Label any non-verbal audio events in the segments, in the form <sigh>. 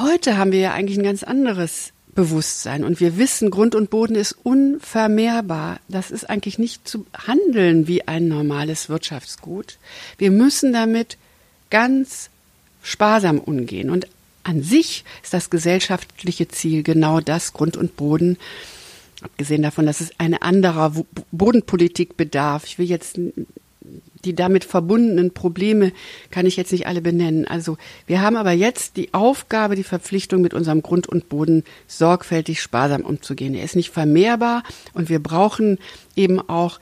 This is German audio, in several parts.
Heute haben wir ja eigentlich ein ganz anderes Bewusstsein und wir wissen, Grund und Boden ist unvermehrbar. Das ist eigentlich nicht zu handeln wie ein normales Wirtschaftsgut. Wir müssen damit ganz sparsam umgehen und an sich ist das gesellschaftliche Ziel genau das, Grund und Boden abgesehen davon, dass es eine anderer Bodenpolitik bedarf. Ich will jetzt die damit verbundenen Probleme kann ich jetzt nicht alle benennen. Also wir haben aber jetzt die Aufgabe, die Verpflichtung, mit unserem Grund und Boden sorgfältig sparsam umzugehen. Er ist nicht vermehrbar und wir brauchen eben auch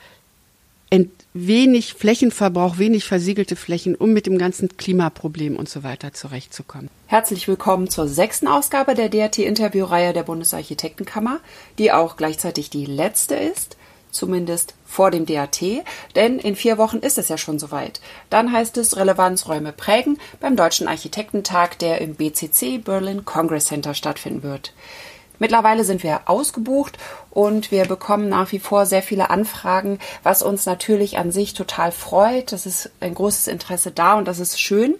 wenig Flächenverbrauch, wenig versiegelte Flächen, um mit dem ganzen Klimaproblem und so weiter zurechtzukommen. Herzlich willkommen zur sechsten Ausgabe der DRT-Interviewreihe der Bundesarchitektenkammer, die auch gleichzeitig die letzte ist, zumindest vor dem DAT, denn in vier Wochen ist es ja schon soweit. Dann heißt es Relevanzräume prägen beim Deutschen Architektentag, der im BCC Berlin Congress Center stattfinden wird. Mittlerweile sind wir ausgebucht und wir bekommen nach wie vor sehr viele Anfragen, was uns natürlich an sich total freut. Das ist ein großes Interesse da und das ist schön.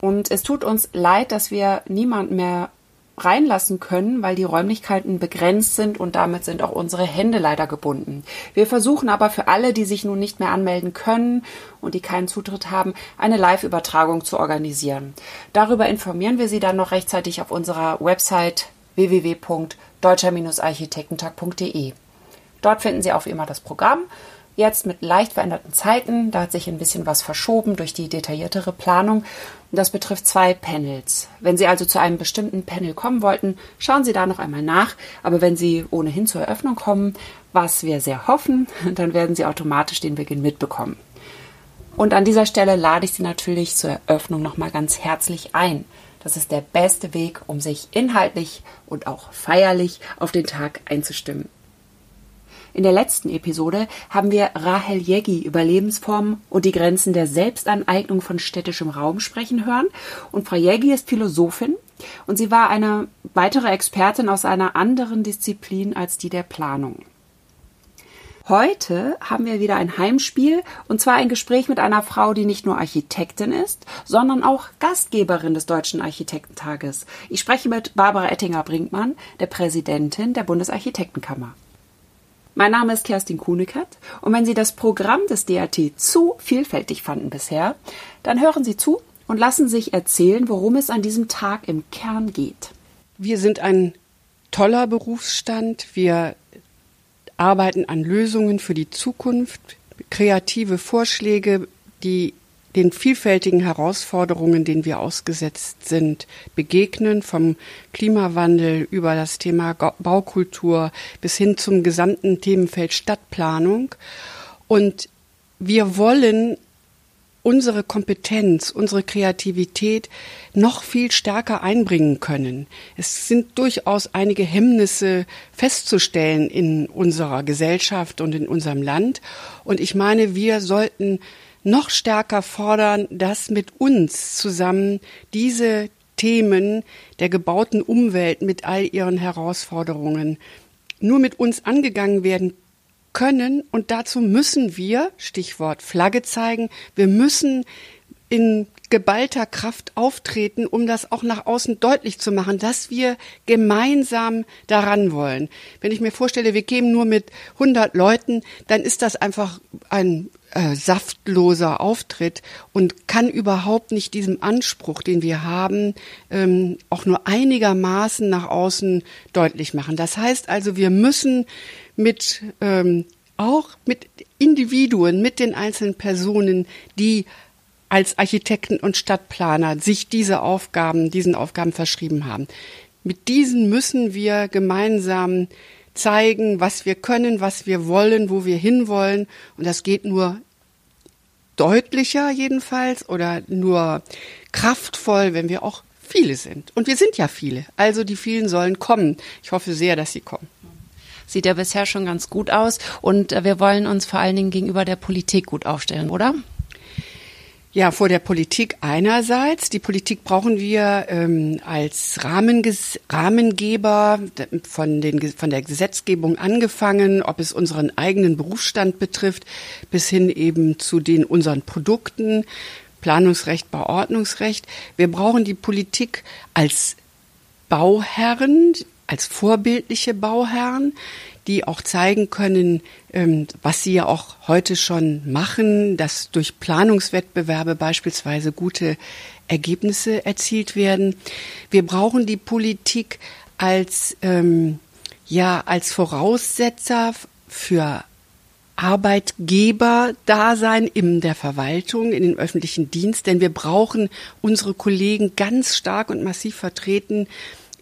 Und es tut uns leid, dass wir niemanden mehr reinlassen können, weil die Räumlichkeiten begrenzt sind und damit sind auch unsere Hände leider gebunden. Wir versuchen aber für alle, die sich nun nicht mehr anmelden können und die keinen Zutritt haben, eine Live-Übertragung zu organisieren. Darüber informieren wir Sie dann noch rechtzeitig auf unserer Website www.deutscher-architektentag.de. Dort finden Sie auch immer das Programm. Jetzt mit leicht veränderten Zeiten, da hat sich ein bisschen was verschoben durch die detailliertere Planung. Das betrifft zwei Panels. Wenn Sie also zu einem bestimmten Panel kommen wollten, schauen Sie da noch einmal nach. Aber wenn Sie ohnehin zur Eröffnung kommen, was wir sehr hoffen, <laughs> dann werden Sie automatisch den Beginn mitbekommen. Und an dieser Stelle lade ich Sie natürlich zur Eröffnung nochmal ganz herzlich ein. Das ist der beste Weg, um sich inhaltlich und auch feierlich auf den Tag einzustimmen. In der letzten Episode haben wir Rahel Jeggi über Lebensformen und die Grenzen der Selbstaneignung von städtischem Raum sprechen hören. Und Frau Jeggi ist Philosophin und sie war eine weitere Expertin aus einer anderen Disziplin als die der Planung. Heute haben wir wieder ein Heimspiel und zwar ein Gespräch mit einer Frau, die nicht nur Architektin ist, sondern auch Gastgeberin des Deutschen Architektentages. Ich spreche mit Barbara Ettinger-Brinkmann, der Präsidentin der Bundesarchitektenkammer. Mein Name ist Kerstin Kuhnekert und wenn Sie das Programm des DAT zu vielfältig fanden bisher, dann hören Sie zu und lassen sich erzählen, worum es an diesem Tag im Kern geht. Wir sind ein toller Berufsstand. Wir arbeiten an Lösungen für die Zukunft, kreative Vorschläge, die den vielfältigen Herausforderungen, denen wir ausgesetzt sind, begegnen, vom Klimawandel über das Thema Baukultur bis hin zum gesamten Themenfeld Stadtplanung. Und wir wollen unsere Kompetenz, unsere Kreativität noch viel stärker einbringen können. Es sind durchaus einige Hemmnisse festzustellen in unserer Gesellschaft und in unserem Land. Und ich meine, wir sollten noch stärker fordern, dass mit uns zusammen diese Themen der gebauten Umwelt mit all ihren Herausforderungen nur mit uns angegangen werden können und dazu müssen wir, Stichwort Flagge zeigen, wir müssen in geballter Kraft auftreten, um das auch nach außen deutlich zu machen, dass wir gemeinsam daran wollen. Wenn ich mir vorstelle, wir kämen nur mit 100 Leuten, dann ist das einfach ein äh, saftloser Auftritt und kann überhaupt nicht diesem Anspruch, den wir haben, ähm, auch nur einigermaßen nach außen deutlich machen. Das heißt also, wir müssen mit ähm, auch mit Individuen, mit den einzelnen Personen, die als Architekten und Stadtplaner sich diese Aufgaben, diesen Aufgaben verschrieben haben. Mit diesen müssen wir gemeinsam zeigen, was wir können, was wir wollen, wo wir hinwollen. Und das geht nur deutlicher jedenfalls oder nur kraftvoll, wenn wir auch viele sind. Und wir sind ja viele. Also die vielen sollen kommen. Ich hoffe sehr, dass sie kommen sieht ja bisher schon ganz gut aus. Und äh, wir wollen uns vor allen Dingen gegenüber der Politik gut aufstellen, oder? Ja, vor der Politik einerseits. Die Politik brauchen wir ähm, als Rahmenges Rahmengeber von, den, von der Gesetzgebung angefangen, ob es unseren eigenen Berufsstand betrifft, bis hin eben zu den unseren Produkten, Planungsrecht, Bauordnungsrecht. Wir brauchen die Politik als Bauherren als vorbildliche Bauherren, die auch zeigen können, ähm, was sie ja auch heute schon machen, dass durch Planungswettbewerbe beispielsweise gute Ergebnisse erzielt werden. Wir brauchen die Politik als ähm, ja als Voraussetzer für Arbeitgeber-Dasein in der Verwaltung, in den öffentlichen Dienst, denn wir brauchen unsere Kollegen ganz stark und massiv vertreten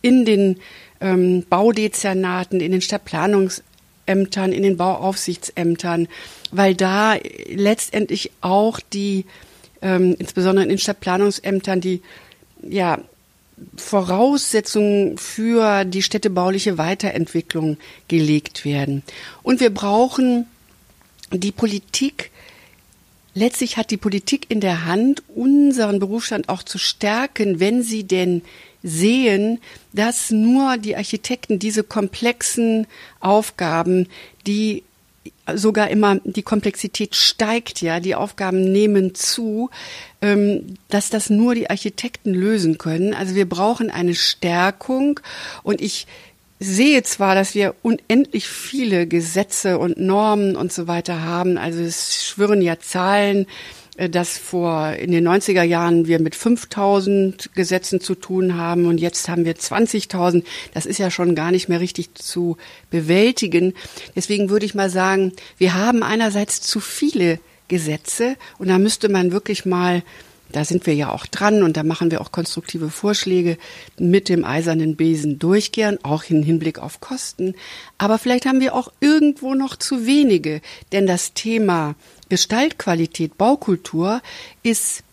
in den ähm, Baudezernaten, in den Stadtplanungsämtern, in den Bauaufsichtsämtern, weil da letztendlich auch die, ähm, insbesondere in den Stadtplanungsämtern, die ja Voraussetzungen für die städtebauliche Weiterentwicklung gelegt werden. Und wir brauchen die Politik, letztlich hat die Politik in der Hand, unseren Berufsstand auch zu stärken, wenn sie denn sehen, dass nur die Architekten diese komplexen Aufgaben, die sogar immer die Komplexität steigt, ja, die Aufgaben nehmen zu, ähm, dass das nur die Architekten lösen können. Also wir brauchen eine Stärkung und ich sehe zwar, dass wir unendlich viele Gesetze und Normen und so weiter haben, also es schwirren ja Zahlen, dass vor in den 90er Jahren wir mit 5000 Gesetzen zu tun haben und jetzt haben wir 20.000. Das ist ja schon gar nicht mehr richtig zu bewältigen. Deswegen würde ich mal sagen, wir haben einerseits zu viele Gesetze und da müsste man wirklich mal da sind wir ja auch dran und da machen wir auch konstruktive Vorschläge mit dem eisernen Besen durchgehen, auch im Hinblick auf Kosten. Aber vielleicht haben wir auch irgendwo noch zu wenige, denn das Thema Gestaltqualität, Baukultur ist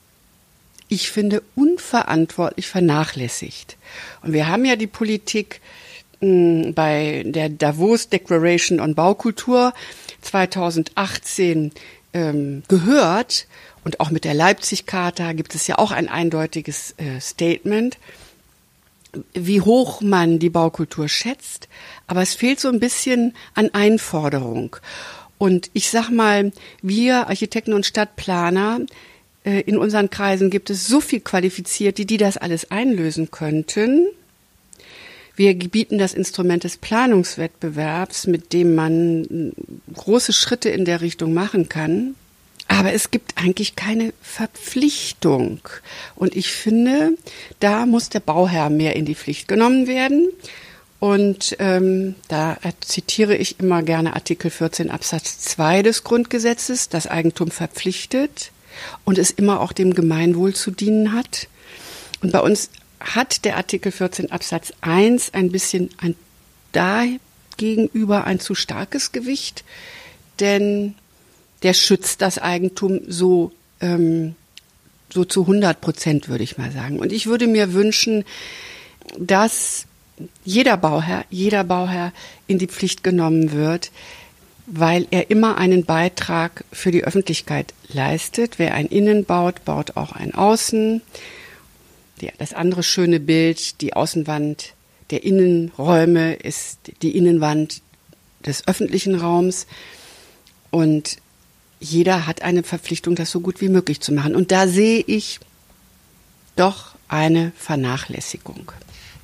ich finde, unverantwortlich vernachlässigt. Und wir haben ja die Politik mh, hm, bei der Davos Declaration on Baukultur 2018 ähm, gehört und auch mit der Leipzig-Charta gibt es ja auch ein eindeutiges äh, Statement, wie hoch man die Baukultur schätzt. Aber es fehlt so ein bisschen an Einforderung. Und ich sag mal, wir Architekten und Stadtplaner, äh, in unseren Kreisen gibt es so viel Qualifizierte, die das alles einlösen könnten. Wir bieten das Instrument des Planungswettbewerbs, mit dem man äh, große Schritte in der Richtung machen kann. Aber es gibt eigentlich keine Verpflichtung. Und ich finde, da muss der Bauherr mehr in die Pflicht genommen werden. Und ähm, da zitiere ich immer gerne Artikel 14 Absatz 2 des Grundgesetzes, das Eigentum verpflichtet und es immer auch dem Gemeinwohl zu dienen hat. Und bei uns hat der Artikel 14 Absatz 1 ein bisschen ein da gegenüber ein zu starkes Gewicht, denn der schützt das Eigentum so, ähm, so zu 100 Prozent, würde ich mal sagen. Und ich würde mir wünschen, dass jeder Bauherr, jeder Bauherr in die Pflicht genommen wird, weil er immer einen Beitrag für die Öffentlichkeit leistet. Wer ein Innen baut, baut auch ein Außen. Das andere schöne Bild, die Außenwand der Innenräume ist die Innenwand des öffentlichen Raums. Und jeder hat eine Verpflichtung, das so gut wie möglich zu machen. Und da sehe ich doch eine Vernachlässigung.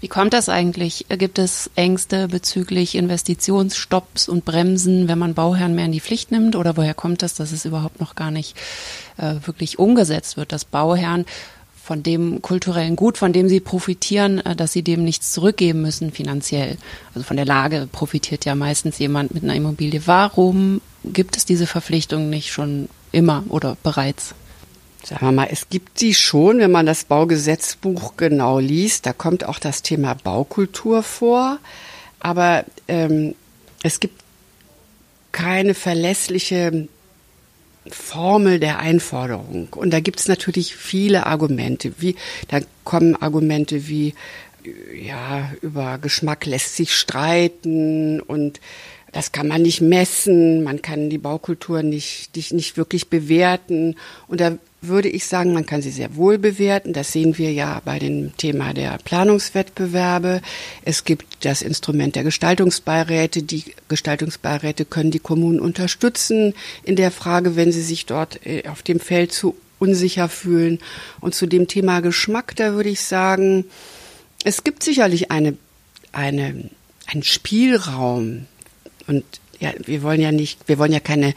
Wie kommt das eigentlich? Gibt es Ängste bezüglich Investitionsstopps und Bremsen, wenn man Bauherren mehr in die Pflicht nimmt? Oder woher kommt das, dass es überhaupt noch gar nicht äh, wirklich umgesetzt wird, dass Bauherren von dem kulturellen Gut, von dem sie profitieren, äh, dass sie dem nichts zurückgeben müssen finanziell. Also von der Lage profitiert ja meistens jemand mit einer Immobilie. Warum gibt es diese Verpflichtung nicht schon immer oder bereits? Sagen wir mal, es gibt sie schon, wenn man das Baugesetzbuch genau liest. Da kommt auch das Thema Baukultur vor. Aber ähm, es gibt keine verlässliche Formel der Einforderung. Und da gibt es natürlich viele Argumente. Wie, da kommen Argumente wie, ja, über Geschmack lässt sich streiten und das kann man nicht messen, man kann die Baukultur nicht, nicht, nicht wirklich bewerten. Und da würde ich sagen, man kann sie sehr wohl bewerten. Das sehen wir ja bei dem Thema der Planungswettbewerbe. Es gibt das Instrument der Gestaltungsbeiräte. Die Gestaltungsbeiräte können die Kommunen unterstützen in der Frage, wenn sie sich dort äh, auf dem Feld zu unsicher fühlen. Und zu dem Thema Geschmack, da würde ich sagen, es gibt sicherlich eine, eine, einen Spielraum. Und ja, wir wollen ja nicht, wir wollen ja keine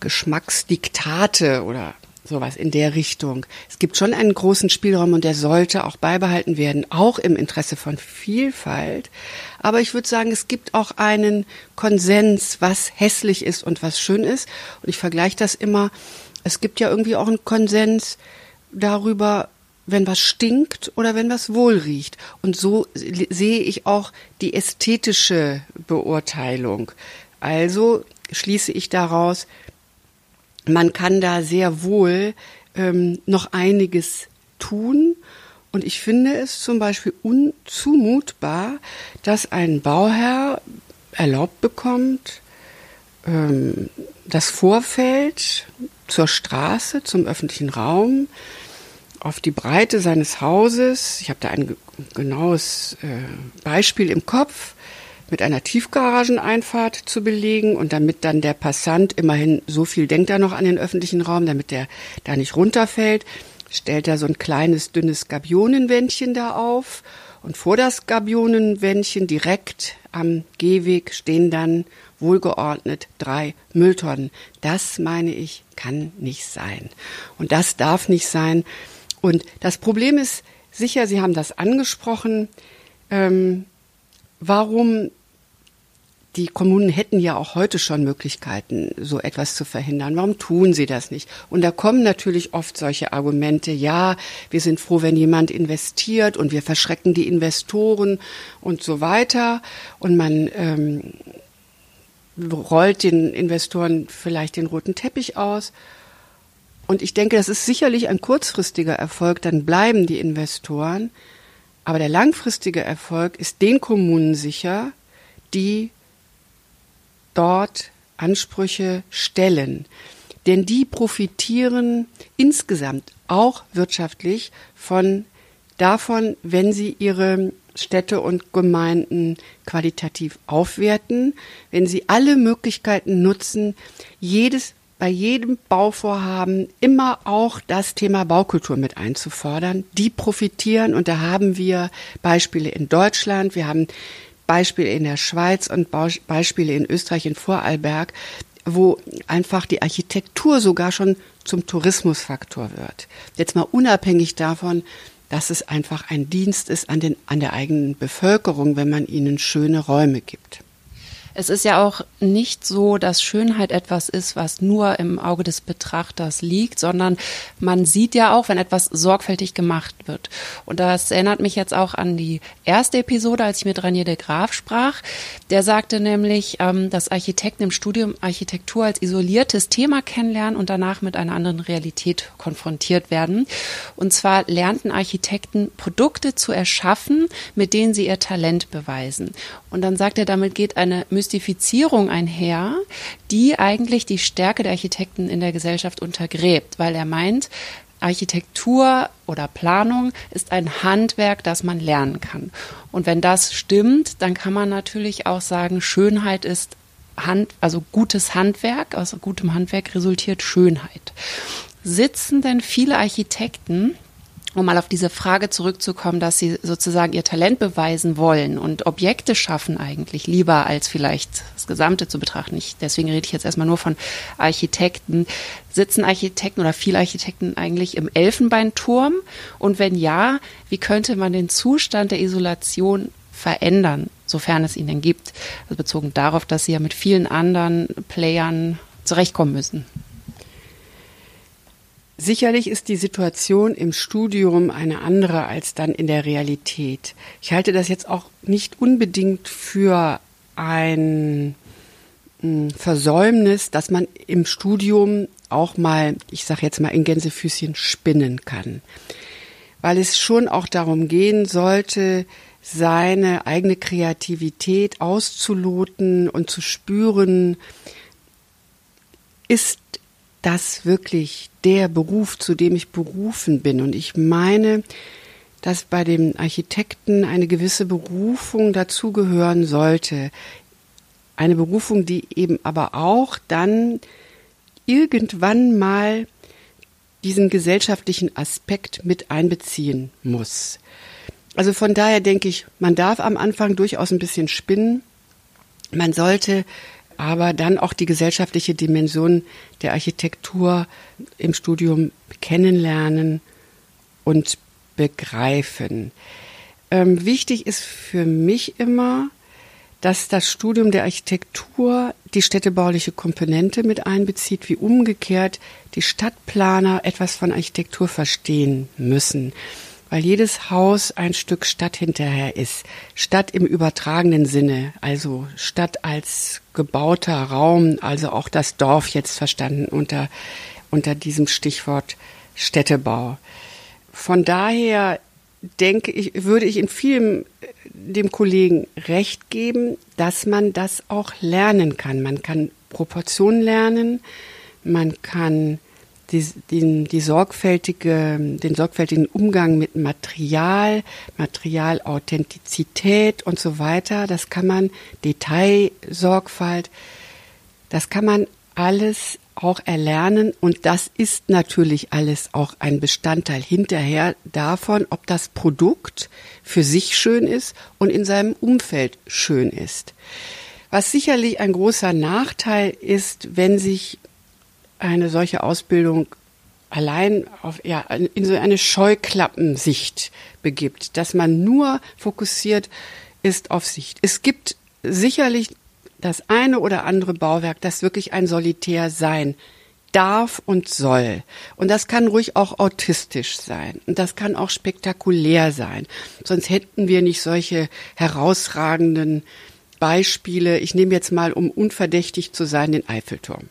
Geschmacksdiktate oder sowas in der Richtung. Es gibt schon einen großen Spielraum und der sollte auch beibehalten werden, auch im Interesse von Vielfalt. Aber ich würde sagen, es gibt auch einen Konsens, was hässlich ist und was schön ist. Und ich vergleiche das immer. Es gibt ja irgendwie auch einen Konsens darüber, wenn was stinkt oder wenn was wohl riecht. Und so sehe ich auch die ästhetische Beurteilung. Also schließe ich daraus, man kann da sehr wohl ähm, noch einiges tun. Und ich finde es zum Beispiel unzumutbar, dass ein Bauherr erlaubt bekommt, ähm, das Vorfeld zur Straße, zum öffentlichen Raum, auf die Breite seines Hauses, ich habe da ein genaues äh, Beispiel im Kopf, mit einer Tiefgarageneinfahrt zu belegen und damit dann der Passant immerhin so viel denkt er noch an den öffentlichen Raum, damit der da nicht runterfällt, stellt er so ein kleines dünnes Gabionenwändchen da auf und vor das Gabionenwändchen direkt am Gehweg stehen dann wohlgeordnet drei Mülltonnen. Das meine ich, kann nicht sein. Und das darf nicht sein. Und das Problem ist sicher, Sie haben das angesprochen, ähm, warum die Kommunen hätten ja auch heute schon Möglichkeiten, so etwas zu verhindern. Warum tun sie das nicht? Und da kommen natürlich oft solche Argumente, ja, wir sind froh, wenn jemand investiert und wir verschrecken die Investoren und so weiter. Und man ähm, rollt den Investoren vielleicht den roten Teppich aus. Und ich denke, das ist sicherlich ein kurzfristiger Erfolg, dann bleiben die Investoren. Aber der langfristige Erfolg ist den Kommunen sicher, die dort Ansprüche stellen. Denn die profitieren insgesamt auch wirtschaftlich von davon, wenn sie ihre Städte und Gemeinden qualitativ aufwerten, wenn sie alle Möglichkeiten nutzen, jedes bei jedem Bauvorhaben immer auch das Thema Baukultur mit einzufordern. Die profitieren und da haben wir Beispiele in Deutschland, wir haben Beispiele in der Schweiz und Beispiele in Österreich, in Vorarlberg, wo einfach die Architektur sogar schon zum Tourismusfaktor wird. Jetzt mal unabhängig davon, dass es einfach ein Dienst ist an, den, an der eigenen Bevölkerung, wenn man ihnen schöne Räume gibt. Es ist ja auch nicht so, dass Schönheit etwas ist, was nur im Auge des Betrachters liegt, sondern man sieht ja auch, wenn etwas sorgfältig gemacht wird. Und das erinnert mich jetzt auch an die erste Episode, als ich mit Ranier de Graaf sprach. Der sagte nämlich, ähm, dass Architekten im Studium Architektur als isoliertes Thema kennenlernen und danach mit einer anderen Realität konfrontiert werden. Und zwar lernten Architekten Produkte zu erschaffen, mit denen sie ihr Talent beweisen. Und dann sagt er, damit geht eine Mystifizierung einher, die eigentlich die Stärke der Architekten in der Gesellschaft untergräbt, weil er meint, Architektur oder Planung ist ein Handwerk, das man lernen kann. Und wenn das stimmt, dann kann man natürlich auch sagen, Schönheit ist Hand, also gutes Handwerk, aus gutem Handwerk resultiert Schönheit. Sitzen denn viele Architekten um mal auf diese Frage zurückzukommen, dass sie sozusagen ihr Talent beweisen wollen und Objekte schaffen eigentlich lieber als vielleicht das Gesamte zu betrachten. Ich, deswegen rede ich jetzt erstmal nur von Architekten. Sitzen Architekten oder viele Architekten eigentlich im Elfenbeinturm? Und wenn ja, wie könnte man den Zustand der Isolation verändern, sofern es ihn denn gibt? Also bezogen darauf, dass sie ja mit vielen anderen Playern zurechtkommen müssen. Sicherlich ist die Situation im Studium eine andere als dann in der Realität. Ich halte das jetzt auch nicht unbedingt für ein hm, Versäumnis, dass man im Studium auch mal, ich sage jetzt mal in Gänsefüßchen, spinnen kann. Weil es schon auch darum gehen sollte, seine eigene Kreativität auszuloten und zu spüren, ist das wirklich der Beruf, zu dem ich berufen bin. Und ich meine, dass bei dem Architekten eine gewisse Berufung dazugehören sollte. Eine Berufung, die eben aber auch dann irgendwann mal diesen gesellschaftlichen Aspekt mit einbeziehen muss. Also von daher denke ich, man darf am Anfang durchaus ein bisschen spinnen. Man sollte aber dann auch die gesellschaftliche Dimension der Architektur im Studium kennenlernen und begreifen. Ähm, wichtig ist für mich immer, dass das Studium der Architektur die städtebauliche Komponente mit einbezieht, wie umgekehrt die Stadtplaner etwas von Architektur verstehen müssen, weil jedes Haus ein Stück Stadt hinterher ist. Stadt im übertragenen Sinne, also Stadt als gebauter Raum, also auch das Dorf jetzt verstanden unter, unter diesem Stichwort Städtebau. Von daher denke ich, würde ich in vielem äh, dem Kollegen recht geben, dass man das auch lernen kann. Man kann Proportionen lernen, man kann die, die, die sorgfältige, den sorgfältigen Umgang mit Material, Materialauthentizität und so weiter, das kann man, Detailsorgfalt, das kann man alles auch erlernen und das ist natürlich alles auch ein Bestandteil hinterher davon, ob das Produkt für sich schön ist und in seinem Umfeld schön ist. Was sicherlich ein großer Nachteil ist, wenn sich eine solche Ausbildung allein auf, ja, in so eine Scheuklappensicht begibt, dass man nur fokussiert ist auf Sicht. Es gibt sicherlich das eine oder andere Bauwerk, das wirklich ein Solitär sein darf und soll. Und das kann ruhig auch autistisch sein. Und das kann auch spektakulär sein. Sonst hätten wir nicht solche herausragenden Beispiele. Ich nehme jetzt mal, um unverdächtig zu sein, den Eiffelturm.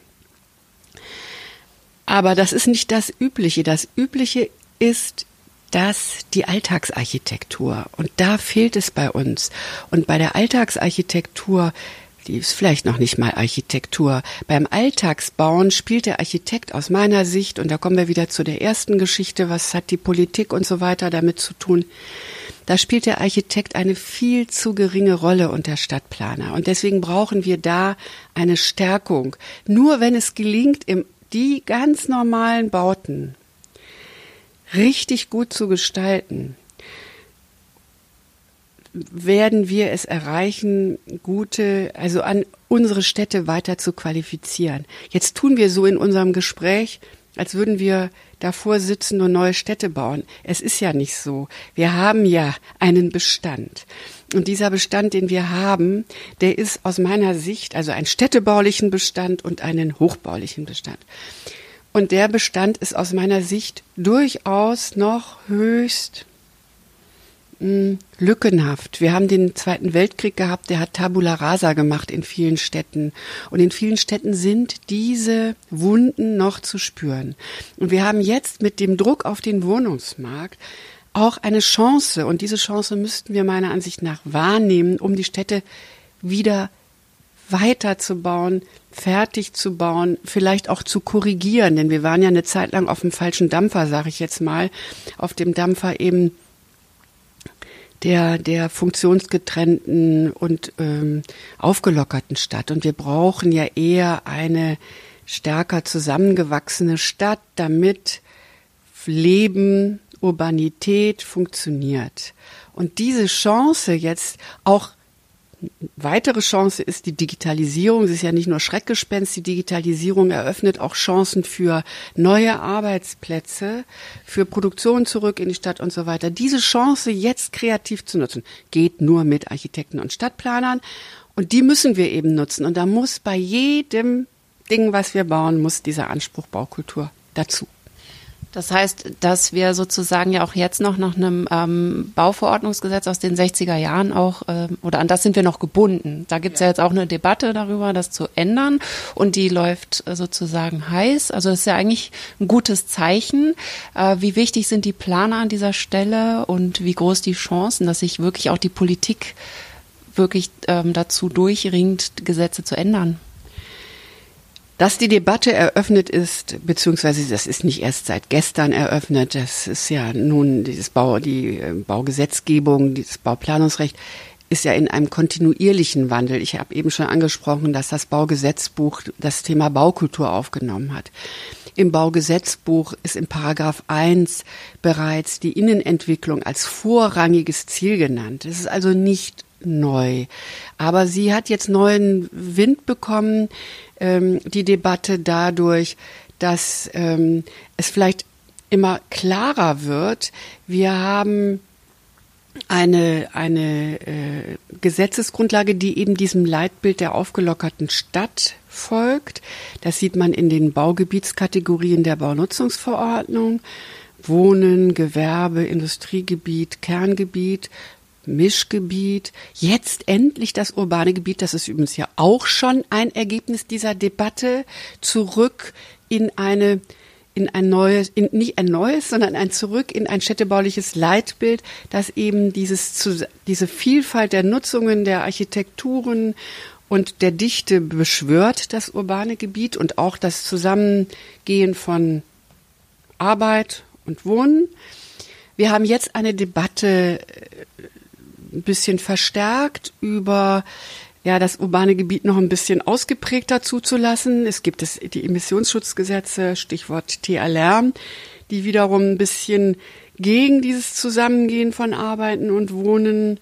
Aber das ist nicht das Übliche. Das Übliche ist das die Alltagsarchitektur. Und da fehlt es bei uns. Und bei der Alltagsarchitektur die ist vielleicht noch nicht mal Architektur. Beim Alltagsbauen spielt der Architekt aus meiner Sicht, und da kommen wir wieder zu der ersten Geschichte, was hat die Politik und so weiter damit zu tun, da spielt der Architekt eine viel zu geringe Rolle unter Stadtplaner. Und deswegen brauchen wir da eine Stärkung. Nur wenn es gelingt, die ganz normalen Bauten richtig gut zu gestalten, werden wir es erreichen, gute, also an unsere Städte weiter zu qualifizieren. Jetzt tun wir so in unserem Gespräch, als würden wir davor sitzen und neue Städte bauen. Es ist ja nicht so. Wir haben ja einen Bestand. Und dieser Bestand, den wir haben, der ist aus meiner Sicht, also einen städtebaulichen Bestand und einen hochbaulichen Bestand. Und der Bestand ist aus meiner Sicht durchaus noch höchst lückenhaft. Wir haben den Zweiten Weltkrieg gehabt, der hat Tabula Rasa gemacht in vielen Städten. Und in vielen Städten sind diese Wunden noch zu spüren. Und wir haben jetzt mit dem Druck auf den Wohnungsmarkt auch eine Chance. Und diese Chance müssten wir meiner Ansicht nach wahrnehmen, um die Städte wieder weiterzubauen, fertig zu bauen, vielleicht auch zu korrigieren. Denn wir waren ja eine Zeit lang auf dem falschen Dampfer, sage ich jetzt mal, auf dem Dampfer eben der, der funktionsgetrennten und ähm, aufgelockerten Stadt. Und wir brauchen ja eher eine stärker zusammengewachsene Stadt, damit Leben, Urbanität funktioniert. Und diese Chance jetzt auch weitere Chance ist die Digitalisierung. Es ist ja nicht nur Schreckgespenst. Die Digitalisierung eröffnet auch Chancen für neue Arbeitsplätze, für Produktion zurück in die Stadt und so weiter. Diese Chance jetzt kreativ zu nutzen, geht nur mit Architekten und Stadtplanern. Und die müssen wir eben nutzen. Und da muss bei jedem Ding, was wir bauen, muss dieser Anspruch Baukultur dazu. Das heißt, dass wir sozusagen ja auch jetzt noch nach einem ähm, Bauverordnungsgesetz aus den 60er Jahren auch, ähm, oder an das sind wir noch gebunden. Da gibt es ja. ja. jetzt auch eine Debatte darüber, das zu ändern und die läuft äh, sozusagen heiß. Also das ist ja eigentlich ein gutes Zeichen. Äh, wie wichtig sind die Planer an dieser Stelle und wie groß die Chancen, dass sich wirklich auch die Politik wirklich ähm, dazu durchringt, Gesetze zu ändern? Dass die Debatte eröffnet ist, beziehungsweise das ist nicht erst seit gestern eröffnet, das ist ja nun dieses Bau, die äh, Baugesetzgebung, dieses Bauplanungsrecht ist ja in einem kontinuierlichen Wandel. Ich habe eben schon angesprochen, dass das Baugesetzbuch das Thema Baukultur aufgenommen hat. Im Baugesetzbuch ist in Paragraph 1 bereits die Innenentwicklung als vorrangiges Ziel genannt. Es ist also nicht neu. Aber sie hat jetzt neuen Wind bekommen, ähm, die Debatte dadurch, dass ähm, es vielleicht immer klarer wird. Wir haben eine, eine äh, Gesetzesgrundlage, die eben diesem Leitbild der aufgelockerten Stadt folgt. Das sieht man in den Baugebietskategorien der Baunutzungsverordnung. Wohnen, Gewerbe, Industriegebiet, Kerngebiet, Mischgebiet, jetzt endlich das urbane Gebiet, das ist übrigens ja auch schon ein Ergebnis dieser Debatte, zurück in eine in ein neues, in, nicht ein neues, sondern ein zurück in ein städtebauliches Leitbild, das eben dieses, diese Vielfalt der Nutzungen, der Architekturen und der Dichte beschwört, das urbane Gebiet und auch das Zusammengehen von Arbeit und Wohnen. Wir haben jetzt eine Debatte äh, ein bisschen verstärkt über ja, das urbane Gebiet noch ein bisschen ausgeprägter zuzulassen. Es gibt es die Emissionsschutzgesetze, Stichwort TLR, die wiederum ein bisschen gegen dieses Zusammengehen von Arbeiten und Wohnen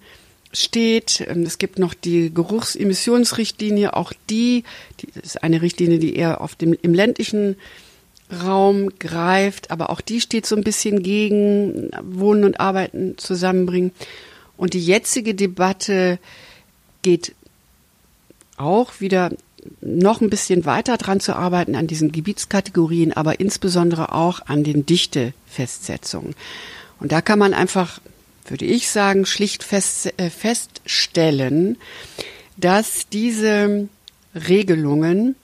steht. Ähm, es gibt noch die Geruchsemissionsrichtlinie, auch die, die ist eine Richtlinie, die eher auf dem, im ländlichen Raum greift, aber auch die steht so ein bisschen gegen Wohnen und Arbeiten zusammenbringen. Und die jetzige Debatte geht auch wieder noch ein bisschen weiter dran zu arbeiten an diesen Gebietskategorien, aber insbesondere auch an den Dichtefestsetzungen. Und da kann man einfach, würde ich sagen, schlicht fest, äh, feststellen, dass diese Regelungen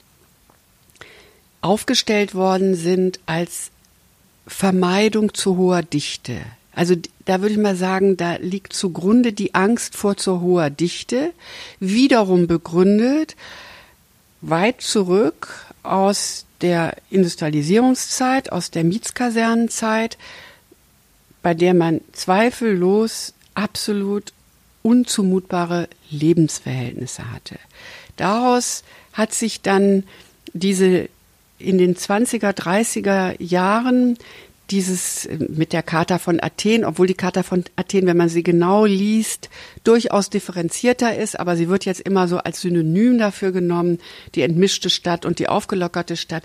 aufgestellt worden sind als Vermeidung zu hoher Dichte. Also da würde ich mal sagen, da liegt zugrunde die Angst vor zu hoher Dichte, wiederum begründet weit zurück aus der Industrialisierungszeit, aus der Mietskasernenzeit, bei der man zweifellos absolut unzumutbare Lebensverhältnisse hatte. Daraus hat sich dann diese in den 20er, 30er Jahren dieses äh, mit der Charta von Athen, obwohl die Charta von Athen, wenn man sie genau liest, durchaus differenzierter ist, aber sie wird jetzt immer so als Synonym dafür genommen, die entmischte Stadt und die aufgelockerte Stadt.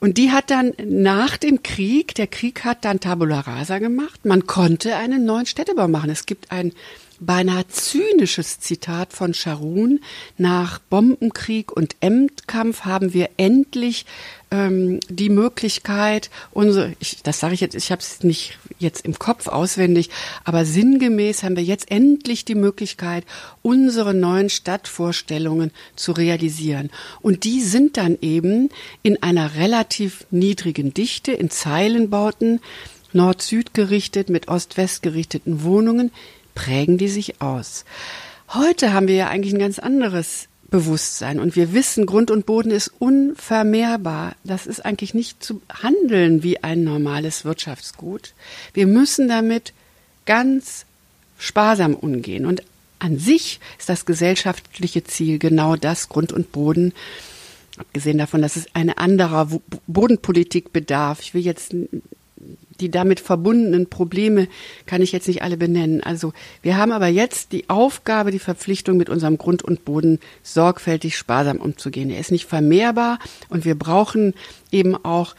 Und die hat dann nach dem Krieg, der Krieg hat dann Tabula Rasa gemacht. Man konnte einen neuen Städtebau machen. Es gibt ein beinahe zynisches Zitat von Scharun. Nach Bombenkrieg und Endkampf haben wir endlich ähm, die Möglichkeit, unsere, ich, das sage ich jetzt, ich habe es nicht jetzt im Kopf auswendig, aber sinngemäß haben wir jetzt endlich die Möglichkeit, unsere neuen Stadtvorstellungen zu realisieren. Und die sind dann eben in einer relativ niedrigen Dichte, in Zeilenbauten, Nord-Süd gerichtet, mit Ost-West gerichteten Wohnungen, prägen die sich aus. Heute haben wir ja eigentlich ein ganz anderes Bewusstsein und wir wissen, Grund und Boden ist unvermehrbar. Das ist eigentlich nicht zu handeln wie ein normales Wirtschaftsgut. Wir müssen damit ganz sparsam umgehen und an sich ist das gesellschaftliche Ziel genau das, Grund und Boden abgesehen davon, dass es eine anderer Bodenpolitik bedarf. Ich will jetzt die damit verbundenen Probleme kann ich jetzt nicht alle benennen. Also wir haben aber jetzt die Aufgabe, die Verpflichtung, mit unserem Grund und Boden sorgfältig sparsam umzugehen. Er ist nicht vermehrbar und wir brauchen eben auch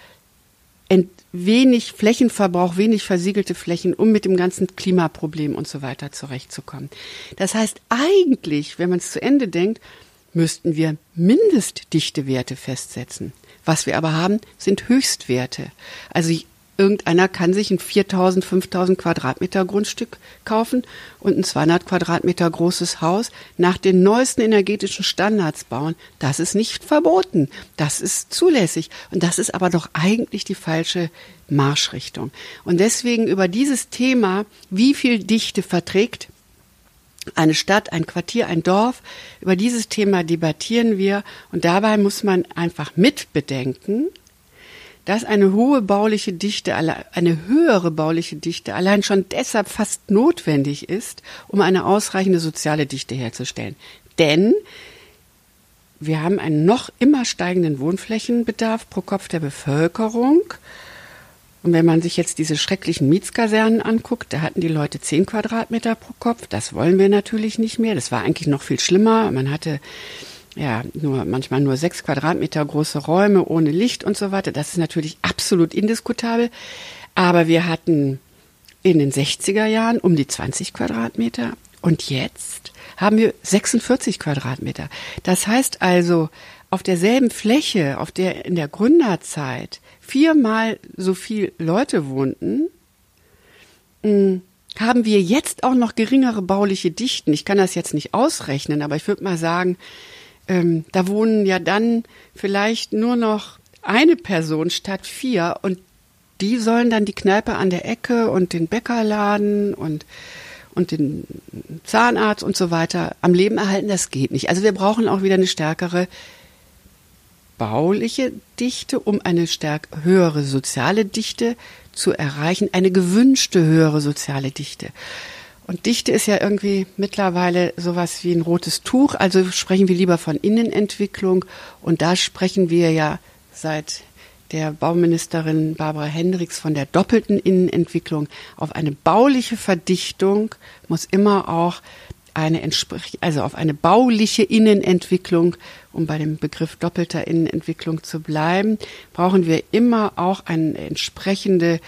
wenig Flächenverbrauch, wenig versiegelte Flächen, um mit dem ganzen Klimaproblem und so weiter zurechtzukommen. Das heißt, eigentlich, wenn man es zu Ende denkt, müssten wir Mindestdichtewerte festsetzen. Was wir aber haben, sind Höchstwerte. Also Irgendeiner kann sich ein 4000, 5000 Quadratmeter Grundstück kaufen und ein 200 Quadratmeter großes Haus nach den neuesten energetischen Standards bauen. Das ist nicht verboten. Das ist zulässig. Und das ist aber doch eigentlich die falsche Marschrichtung. Und deswegen über dieses Thema, wie viel Dichte verträgt eine Stadt, ein Quartier, ein Dorf, über dieses Thema debattieren wir. Und dabei muss man einfach mitbedenken, dass eine hohe bauliche Dichte, eine höhere bauliche Dichte allein schon deshalb fast notwendig ist, um eine ausreichende soziale Dichte herzustellen. Denn wir haben einen noch immer steigenden Wohnflächenbedarf pro Kopf der Bevölkerung. Und wenn man sich jetzt diese schrecklichen Mietskasernen anguckt, da hatten die Leute zehn Quadratmeter pro Kopf. Das wollen wir natürlich nicht mehr. Das war eigentlich noch viel schlimmer. Man hatte ja nur manchmal nur sechs Quadratmeter große Räume ohne Licht und so weiter. Das ist natürlich absolut indiskutabel. Aber wir hatten in den 60er Jahren um die 20 Quadratmeter. Und jetzt haben wir 46 Quadratmeter. Das heißt also, auf derselben Fläche, auf der in der Gründerzeit viermal so viel Leute wohnten, hm, haben wir jetzt auch noch geringere bauliche Dichten. Ich kann das jetzt nicht ausrechnen, aber ich würde mal sagen, ähm, da wohnen ja dann vielleicht nur noch eine Person statt vier und die sollen dann die Kneipe an der Ecke und den Bäckerladen und und den Zahnarzt und so weiter am Leben erhalten, das geht nicht. Also wir brauchen auch wieder eine stärkere bauliche Dichte, um eine stärk höhere soziale Dichte zu erreichen, eine gewünschte höhere soziale Dichte. Und Dichte ist ja irgendwie mittlerweile sowas wie ein rotes Tuch, also sprechen wir lieber von Innenentwicklung. Und da sprechen wir ja seit der Bauministerin Barbara Hendricks von der doppelten Innenentwicklung. Auf eine bauliche Verdichtung muss immer auch eine also auf eine bauliche Innenentwicklung, um bei dem Begriff doppelter Innenentwicklung zu bleiben, brauchen wir immer auch eine entsprechende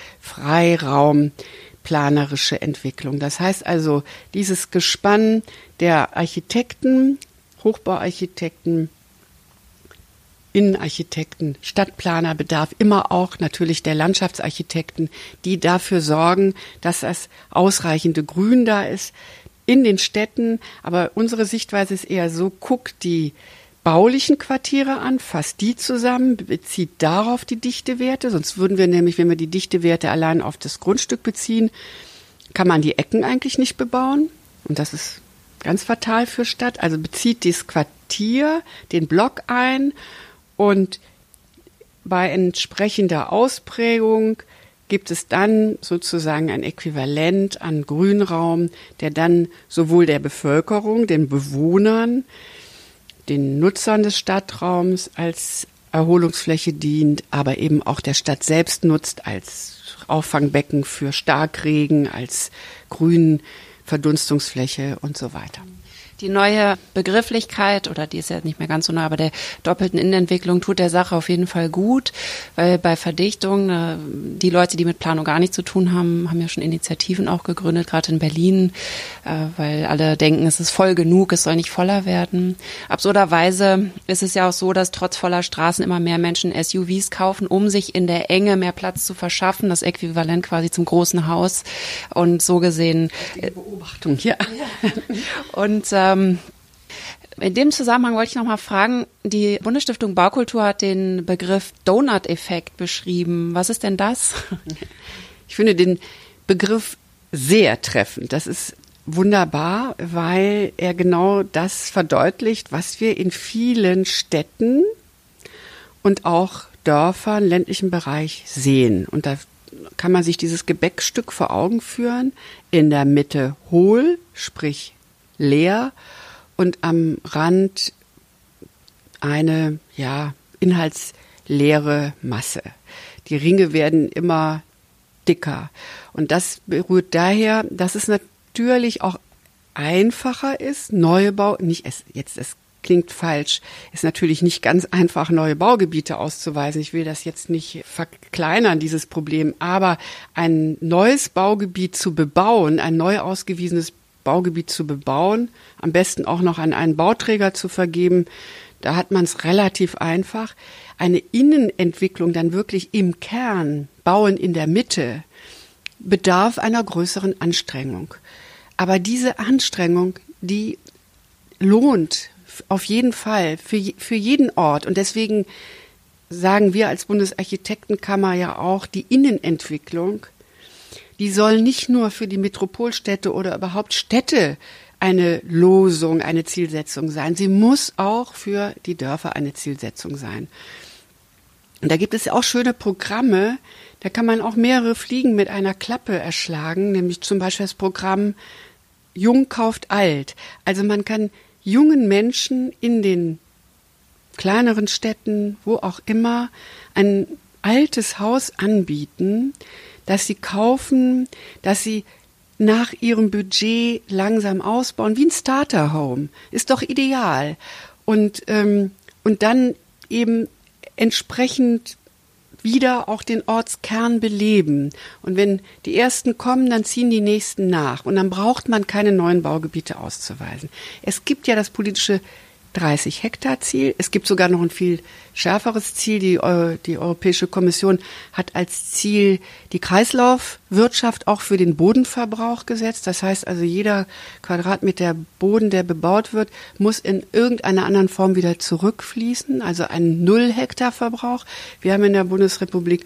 Freiraumplanerische Entwicklung. Das heißt also, dieses Gespann der Architekten, Hochbauarchitekten, Innenarchitekten, Stadtplaner bedarf immer auch natürlich der Landschaftsarchitekten, die dafür sorgen, dass das ausreichende Grün da ist in den Städten. Aber unsere Sichtweise ist eher so, guckt die baulichen Quartiere an, fasst die zusammen, bezieht darauf die Dichtewerte. Sonst würden wir nämlich, wenn wir die Dichtewerte allein auf das Grundstück beziehen, kann man die Ecken eigentlich nicht bebauen. Und das ist ganz fatal für Stadt. Also bezieht dieses Quartier den Block ein und bei entsprechender Ausprägung gibt es dann sozusagen ein Äquivalent an Grünraum, der dann sowohl der Bevölkerung, den Bewohnern, den Nutzern des Stadtraums als Erholungsfläche dient, aber eben auch der Stadt selbst nutzt als Auffangbecken für Starkregen, als Grünverdunstungsfläche und so weiter. Die neue Begrifflichkeit, oder die ist ja nicht mehr ganz so neu, aber der doppelten Innenentwicklung tut der Sache auf jeden Fall gut, weil bei Verdichtung, äh, die Leute, die mit Planung gar nichts zu tun haben, haben ja schon Initiativen auch gegründet, gerade in Berlin, äh, weil alle denken, es ist voll genug, es soll nicht voller werden. Absurderweise ist es ja auch so, dass trotz voller Straßen immer mehr Menschen SUVs kaufen, um sich in der Enge mehr Platz zu verschaffen, das Äquivalent quasi zum großen Haus. Und so gesehen. Die Beobachtung, ja. <laughs> Und äh, ähm, in dem Zusammenhang wollte ich noch mal fragen, die Bundesstiftung Baukultur hat den Begriff Donut-Effekt beschrieben. Was ist denn das? <laughs> Ich finde den Begriff sehr treffend. Das ist wunderbar, weil er genau das verdeutlicht, was wir in vielen Städten und auch Dörfern, ländlichen Bereich sehen. Und da kann man sich dieses Gebäckstück vor Augen führen. In der Mitte hohl, sprich leer und am Rand eine, ja, inhaltsleere Masse. Die Ringe werden immer dicker. Und das berührt daher, dass es natürlich auch einfacher ist, neue Bau, nicht es, jetzt, es klingt falsch, ist natürlich nicht ganz einfach, neue Baugebiete auszuweisen. Ich will das jetzt nicht verkleinern, dieses Problem, aber ein neues Baugebiet zu bebauen, ein neu ausgewiesenes Baugebiet zu bebauen, am besten auch noch an einen Bauträger zu vergeben. Da hat man es relativ einfach. Eine Innenentwicklung dann wirklich im Kern, Bauen in der Mitte, bedarf einer größeren Anstrengung. Aber diese Anstrengung, die lohnt auf jeden Fall für, für jeden Ort. Und deswegen sagen wir als Bundesarchitektenkammer ja auch, die Innenentwicklung die soll nicht nur für die Metropolstädte oder überhaupt Städte eine Losung, eine Zielsetzung sein. Sie muss auch für die Dörfer eine Zielsetzung sein. Und da gibt es auch schöne Programme, da kann man auch mehrere Fliegen mit einer Klappe erschlagen, nämlich zum Beispiel das Programm Jung kauft alt. Also man kann jungen Menschen in den kleineren Städten, wo auch immer, ein altes Haus anbieten, das sie kaufen, dass sie nach ihrem Budget langsam ausbauen, wie ein Starterhome. Ist doch ideal. Und, ähm, und dann eben entsprechend wieder auch den Ortskern beleben. Und wenn die ersten kommen, dann ziehen die nächsten nach. Und dann braucht man keine neuen Baugebiete auszuweisen. Es gibt ja das politische 30 Hektar Ziel. Es gibt sogar noch ein viel schärferes Ziel. Die, die Europäische Kommission hat als Ziel die Kreislaufwirtschaft auch für den Bodenverbrauch gesetzt. Das heißt also, jeder Quadratmeter Boden, der bebaut wird, muss in irgendeiner anderen Form wieder zurückfließen. Also ein Null Hektar Verbrauch. Wir haben in der Bundesrepublik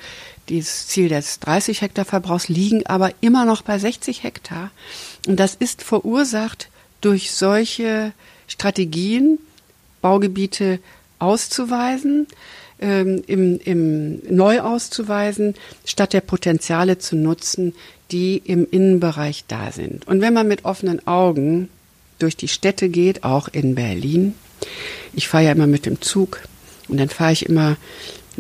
dieses Ziel des 30 Hektar Verbrauchs liegen aber immer noch bei 60 Hektar. Und das ist verursacht durch solche Strategien, Baugebiete auszuweisen, ähm, im, im neu auszuweisen, statt der Potenziale zu nutzen, die im Innenbereich da sind. Und wenn man mit offenen Augen durch die Städte geht, auch in Berlin, ich fahre ja immer mit dem Zug und dann fahre ich immer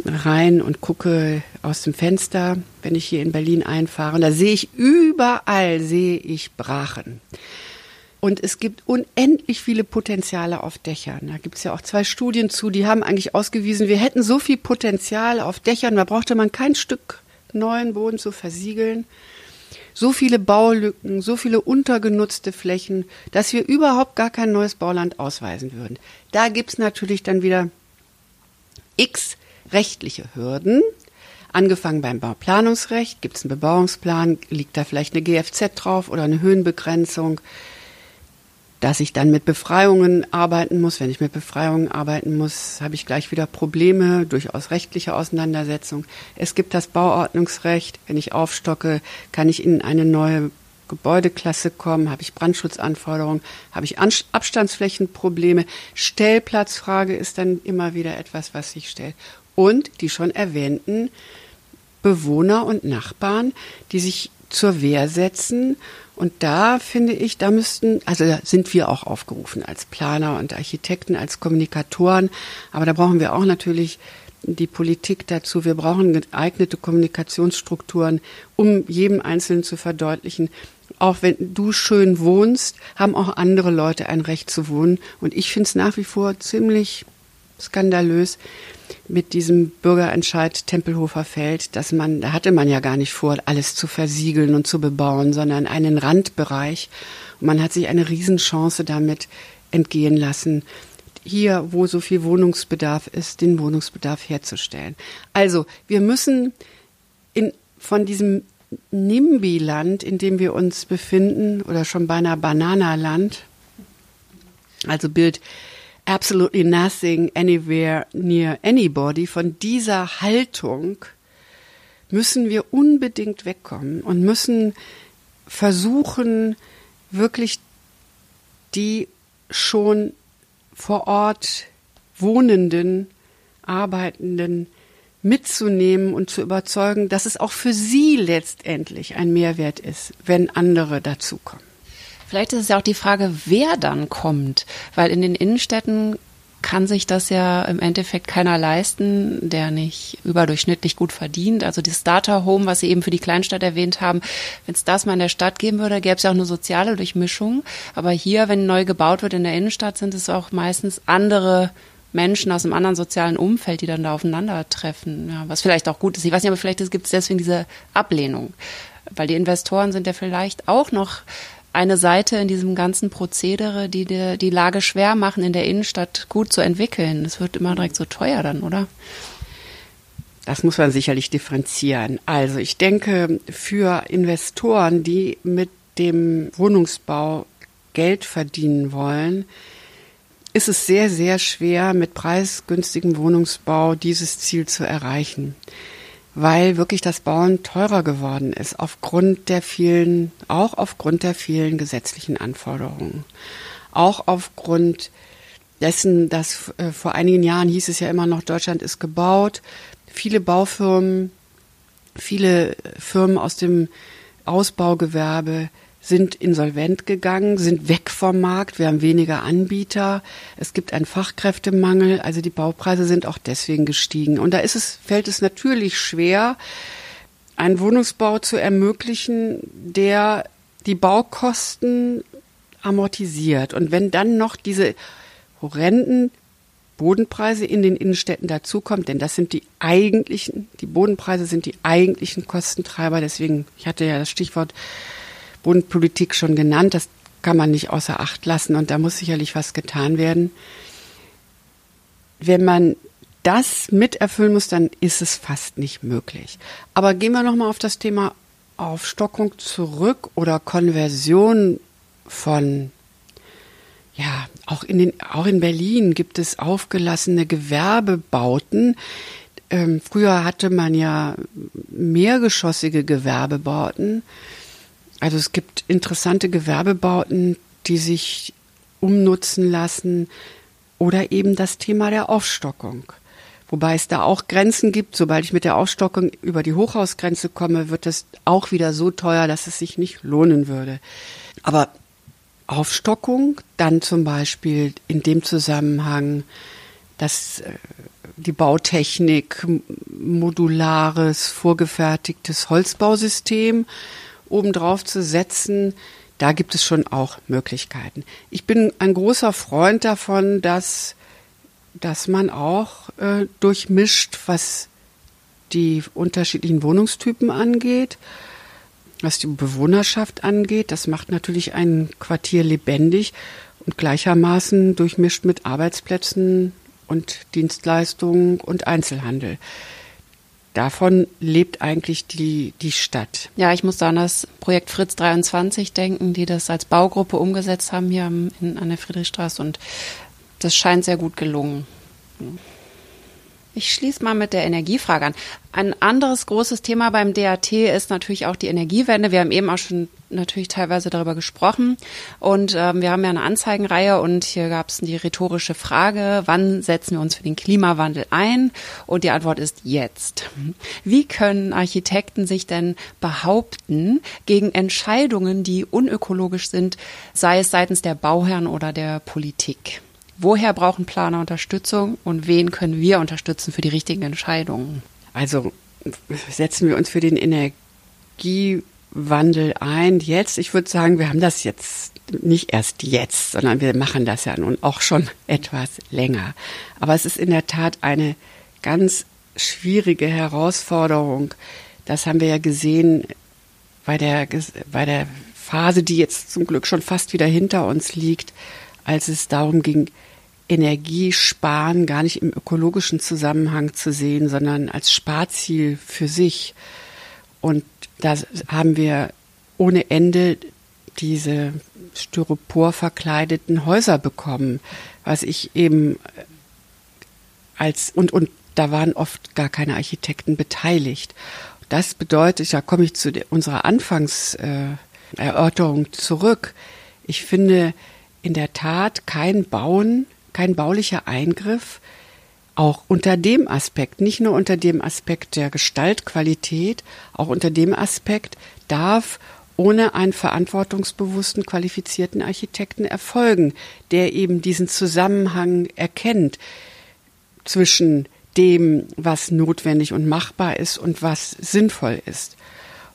rein und gucke aus dem Fenster, wenn ich hier in Berlin einfahre. Und da sehe ich überall sehe ich Brachen. Und es gibt unendlich viele Potenziale auf Dächern. Da gibt es ja auch zwei Studien zu, die haben eigentlich ausgewiesen, wir hätten so viel Potenzial auf Dächern, da brauchte man kein Stück neuen Boden zu versiegeln. So viele Baulücken, so viele untergenutzte Flächen, dass wir überhaupt gar kein neues Bauland ausweisen würden. Da gibt es natürlich dann wieder x rechtliche Hürden. Angefangen beim Bauplanungsrecht, gibt es einen Bebauungsplan, liegt da vielleicht eine GFZ drauf oder eine Höhenbegrenzung dass ich dann mit Befreiungen arbeiten muss. Wenn ich mit Befreiungen arbeiten muss, habe ich gleich wieder Probleme, durchaus rechtliche Auseinandersetzung. Es gibt das Bauordnungsrecht. Wenn ich aufstocke, kann ich in eine neue Gebäudeklasse kommen, habe ich Brandschutzanforderungen, habe ich Abstandsflächenprobleme. Stellplatzfrage ist dann immer wieder etwas, was sich stellt. Und die schon erwähnten Bewohner und Nachbarn, die sich zur Wehr setzen und da finde ich, da müssten, also da sind wir auch aufgerufen als Planer und Architekten, als Kommunikatoren, aber da brauchen wir auch natürlich die Politik dazu. Wir brauchen geeignete Kommunikationsstrukturen, um jedem Einzelnen zu verdeutlichen, auch wenn du schön wohnst, haben auch andere Leute ein Recht zu wohnen. Und ich finde es nach wie vor ziemlich skandalös, mit diesem Bürgerentscheid Tempelhofer Feld, dass man, da hatte man ja gar nicht vor, alles zu versiegeln und zu bebauen, sondern einen Randbereich. Und man hat sich eine Riesenchance damit entgehen lassen, hier, wo so viel Wohnungsbedarf ist, den Wohnungsbedarf herzustellen. Also, wir müssen in, von diesem NIMBY-Land, in dem wir uns befinden, oder schon beinahe Bananaland, also Bild absolutely nothing anywhere near anybody, von dieser Haltung müssen wir unbedingt wegkommen und müssen versuchen, wirklich die schon vor Ort Wohnenden, Arbeitenden mitzunehmen und zu überzeugen, dass es auch für sie letztendlich ein Mehrwert ist, wenn andere dazukommen. Vielleicht ist es ja auch die Frage, wer dann kommt, weil in den Innenstädten kann sich das ja im Endeffekt keiner leisten, der nicht überdurchschnittlich gut verdient. Also das Starter Home, was Sie eben für die Kleinstadt erwähnt haben, wenn es das mal in der Stadt geben würde, gäbe es ja auch eine soziale Durchmischung. Aber hier, wenn neu gebaut wird in der Innenstadt, sind es auch meistens andere Menschen aus einem anderen sozialen Umfeld, die dann da aufeinandertreffen. Ja, was vielleicht auch gut ist. Ich weiß nicht, aber vielleicht gibt es deswegen diese Ablehnung. Weil die Investoren sind ja vielleicht auch noch eine Seite in diesem ganzen Prozedere, die dir die Lage schwer machen, in der Innenstadt gut zu entwickeln. Es wird immer direkt so teuer dann, oder? Das muss man sicherlich differenzieren. Also ich denke, für Investoren, die mit dem Wohnungsbau Geld verdienen wollen, ist es sehr, sehr schwer, mit preisgünstigem Wohnungsbau dieses Ziel zu erreichen weil wirklich das Bauen teurer geworden ist, aufgrund der vielen, auch aufgrund der vielen gesetzlichen Anforderungen. Auch aufgrund dessen, dass äh, vor einigen Jahren hieß es ja immer noch, Deutschland ist gebaut. Viele Baufirmen, viele Firmen aus dem Ausbaugewerbe sind insolvent gegangen, sind weg vom Markt. Wir haben weniger Anbieter. Es gibt einen Fachkräftemangel. Also die Baupreise sind auch deswegen gestiegen. Und da ist es, fällt es natürlich schwer, einen Wohnungsbau zu ermöglichen, der die Baukosten amortisiert. Und wenn dann noch diese horrenden Bodenpreise in den Innenstädten dazukommt, denn das sind die eigentlichen, die Bodenpreise sind die eigentlichen Kostentreiber. Deswegen, ich hatte ja das Stichwort Bodenpolitik schon genannt. Das kann man nicht außer Acht lassen und da muss sicherlich was getan werden. Wenn man das miterfüllen muss, dann ist es fast nicht möglich. Aber gehen wir nochmal auf das Thema Aufstockung zurück oder Konversion von ja, auch in den, auch in Berlin gibt es aufgelassene Gewerbebauten. Ähm, früher hatte man ja mehrgeschossige Gewerbebauten. Also es gibt interessante Gewerbebauten, die sich umnutzen lassen oder eben das Thema der Aufstockung. Wobei es da auch Grenzen gibt. Sobald ich mit der Aufstockung über die Hochhausgrenze komme, wird es auch wieder so teuer, dass es sich nicht lohnen würde. Aber Aufstockung, dann zum Beispiel in dem Zusammenhang, dass äh, die Bautechnik, modulares, vorgefertigtes Holzbausystem obendrauf zu setzen, da gibt es schon auch Möglichkeiten. Ich bin ein großer Freund davon, dass, dass man auch äh, durchmischt, was die unterschiedlichen Wohnungstypen angeht, was die Bewohnerschaft angeht. Das macht natürlich ein Quartier lebendig und gleichermaßen durchmischt mit Arbeitsplätzen und Dienstleistungen und Einzelhandel davon lebt eigentlich die, die Stadt. Ja, ich muss da an das Projekt Fritz 23 denken, die das als Baugruppe umgesetzt haben hier an der Friedrichstraße und das scheint sehr gut gelungen. Ich schließe mal mit der Energiefrage an. Ein anderes großes Thema beim DAT ist natürlich auch die Energiewende. Wir haben eben auch schon natürlich teilweise darüber gesprochen. Und ähm, wir haben ja eine Anzeigenreihe und hier gab es die rhetorische Frage, wann setzen wir uns für den Klimawandel ein? Und die Antwort ist jetzt. Wie können Architekten sich denn behaupten gegen Entscheidungen, die unökologisch sind, sei es seitens der Bauherren oder der Politik? Woher brauchen Planer Unterstützung und wen können wir unterstützen für die richtigen Entscheidungen? Also setzen wir uns für den Energiewandel ein jetzt. Ich würde sagen, wir haben das jetzt nicht erst jetzt, sondern wir machen das ja nun auch schon <laughs> etwas länger. Aber es ist in der Tat eine ganz schwierige Herausforderung. Das haben wir ja gesehen bei der, bei der Phase, die jetzt zum Glück schon fast wieder hinter uns liegt, als es darum ging, Energiesparen gar nicht im ökologischen Zusammenhang zu sehen, sondern als Sparziel für sich. Und da haben wir ohne Ende diese Styropor verkleideten Häuser bekommen, was ich eben als und und da waren oft gar keine Architekten beteiligt. Das bedeutet, da komme ich zu unserer Anfangserörterung zurück. Ich finde in der Tat kein Bauen kein baulicher Eingriff, auch unter dem Aspekt, nicht nur unter dem Aspekt der Gestaltqualität, auch unter dem Aspekt darf ohne einen verantwortungsbewussten, qualifizierten Architekten erfolgen, der eben diesen Zusammenhang erkennt zwischen dem, was notwendig und machbar ist und was sinnvoll ist.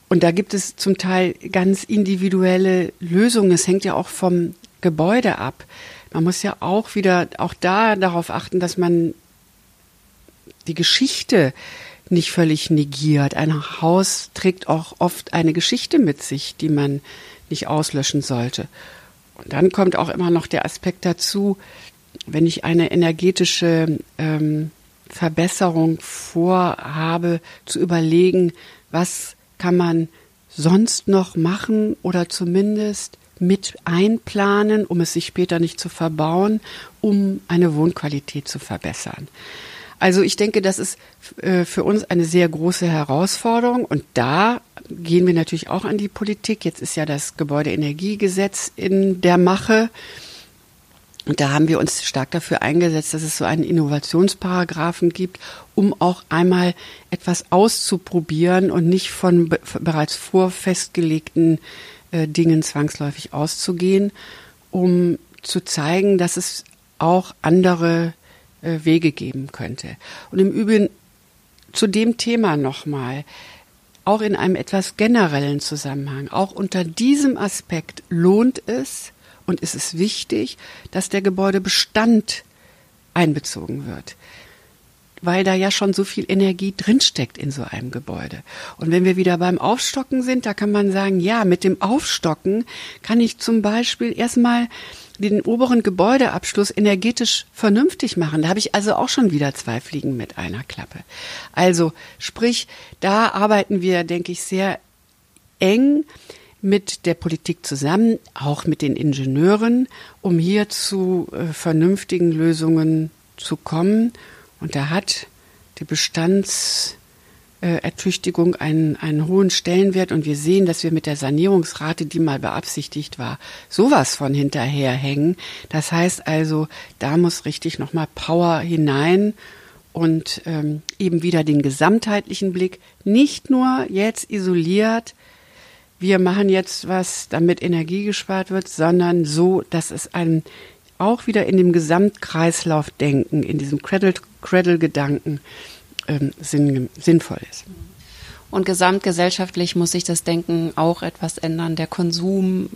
Und da gibt es zum Teil ganz individuelle Lösungen. Es hängt ja auch vom Gebäude ab man muss ja auch wieder, auch da darauf achten, dass man die Geschichte nicht völlig negiert. Ein Haus trägt auch oft eine Geschichte mit sich, die man nicht auslöschen sollte. Und dann kommt auch immer noch der Aspekt dazu, wenn ich eine energetische ähm, Verbesserung vorhabe, zu überlegen, was kann man sonst noch machen oder zumindest mit einplanen, um es sich später nicht zu verbauen, um eine Wohnqualität zu verbessern. Also ich denke, das ist äh, für uns eine sehr große Herausforderung und da gehen wir natürlich auch an die Politik. Jetzt ist ja das Gebäudeenergiegesetz in der Mache. Und da haben wir uns stark dafür eingesetzt, dass es so einen Innovationsparagraphen gibt, um auch einmal etwas auszuprobieren und nicht von be bereits vorfestgelegten äh, Dingen zwangsläufig auszugehen, um zu zeigen, dass es auch andere äh, Wege geben könnte. Und im Übrigen zu dem Thema nochmal, auch in einem etwas generellen Zusammenhang, auch unter diesem Aspekt lohnt es und ist es wichtig, dass der Gebäudebestand einbezogen wird weil da ja schon so viel Energie drinsteckt in so einem Gebäude. Und wenn wir wieder beim Aufstocken sind, da kann man sagen, ja, mit dem Aufstocken kann ich zum Beispiel erstmal den oberen Gebäudeabschluss energetisch vernünftig machen. Da habe ich also auch schon wieder zwei Fliegen mit einer Klappe. Also sprich, da arbeiten wir, denke ich, sehr eng mit der Politik zusammen, auch mit den Ingenieuren, um hier zu äh, vernünftigen Lösungen zu kommen. Und da hat die Bestands äh, einen, einen hohen Stellenwert und wir sehen, dass wir mit der Sanierungsrate, die mal beabsichtigt war, sowas von hinterherhängen. Das heißt also, da muss richtig nochmal Power hinein und ähm, eben wieder den gesamtheitlichen Blick, nicht nur jetzt isoliert, wir machen jetzt was, damit Energie gespart wird, sondern so, dass es einem auch wieder in dem Gesamtkreislauf denken, in diesem Cradle-Gedanken ähm, sinn, sinnvoll ist. Und gesamtgesellschaftlich muss sich das Denken auch etwas ändern. Der Konsum